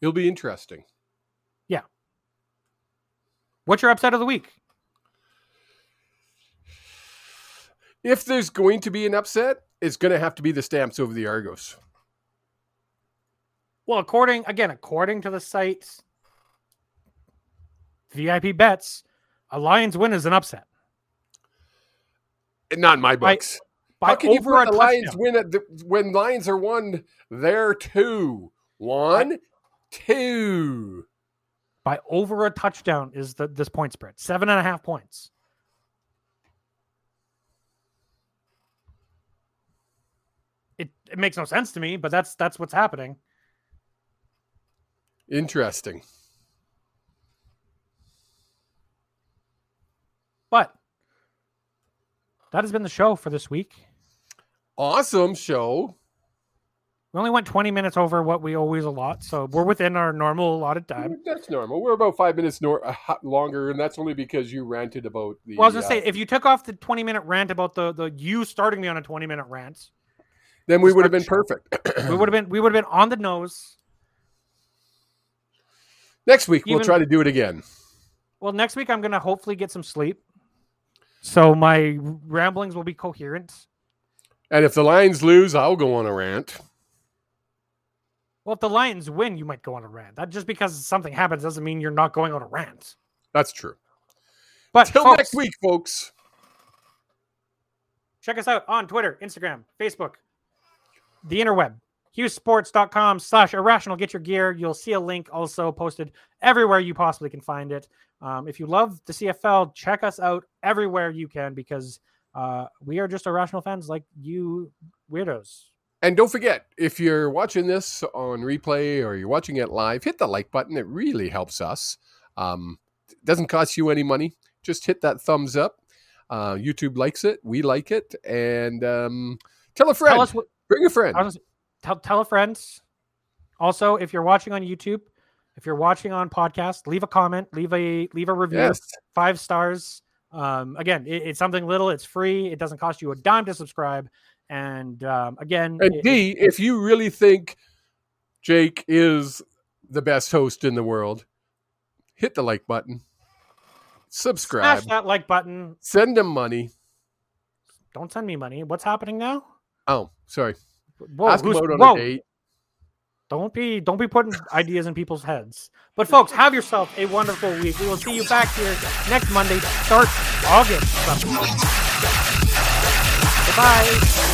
It'll be interesting. Yeah. What's your upset of the week? If there's going to be an upset, it's going to have to be the Stamps over the Argos. Well, according again, according to the site VIP bets, a Lions win is an upset. Eh, not in my By- books. By How can you put a the Lions win at the, when Lions are one? They're two. One, two. By over a touchdown is the this point spread. Seven and a half points. It, it makes no sense to me, but that's that's what's happening. Interesting. But that has been the show for this week. Awesome show. We only went 20 minutes over what we always allot, so we're within our normal allotted time. That's normal. We're about five minutes nor- uh, longer, and that's only because you ranted about the. Well, I was gonna uh, say if you took off the 20 minute rant about the the you starting me on a 20 minute rant, then we would have been perfect. we would have been we would have been on the nose. Next week we'll try to do it again. Well, next week I'm gonna hopefully get some sleep, so my ramblings will be coherent. And if the Lions lose, I'll go on a rant. Well, if the Lions win, you might go on a rant. That just because something happens doesn't mean you're not going on a rant. That's true. But Till next week, folks. check us out on Twitter, Instagram, Facebook, the interweb, hughesports.com slash irrational. Get your gear. You'll see a link also posted everywhere you possibly can find it. Um, if you love the CFL, check us out everywhere you can because uh, we are just irrational fans like you weirdos. And don't forget, if you're watching this on replay or you're watching it live, hit the like button. It really helps us. Um, doesn't cost you any money. Just hit that thumbs up. Uh, YouTube likes it. We like it. And um, tell a friend. Tell us what, Bring a friend. Was- tell, tell a friend. Also, if you're watching on YouTube, if you're watching on podcast, leave a comment, leave a leave a review. Yes. five stars. Um, again, it, it's something little. It's free. It doesn't cost you a dime to subscribe. And um, again, And it- D, if you really think Jake is the best host in the world, hit the like button. Subscribe. smash that like button. Send him money. Don't send me money. What's happening now? Oh, sorry. Whoa, Ask on whoa. a date. Don't be don't be putting ideas in people's heads. But folks, have yourself a wonderful week. We will see you back here next Monday. Start August. Goodbye.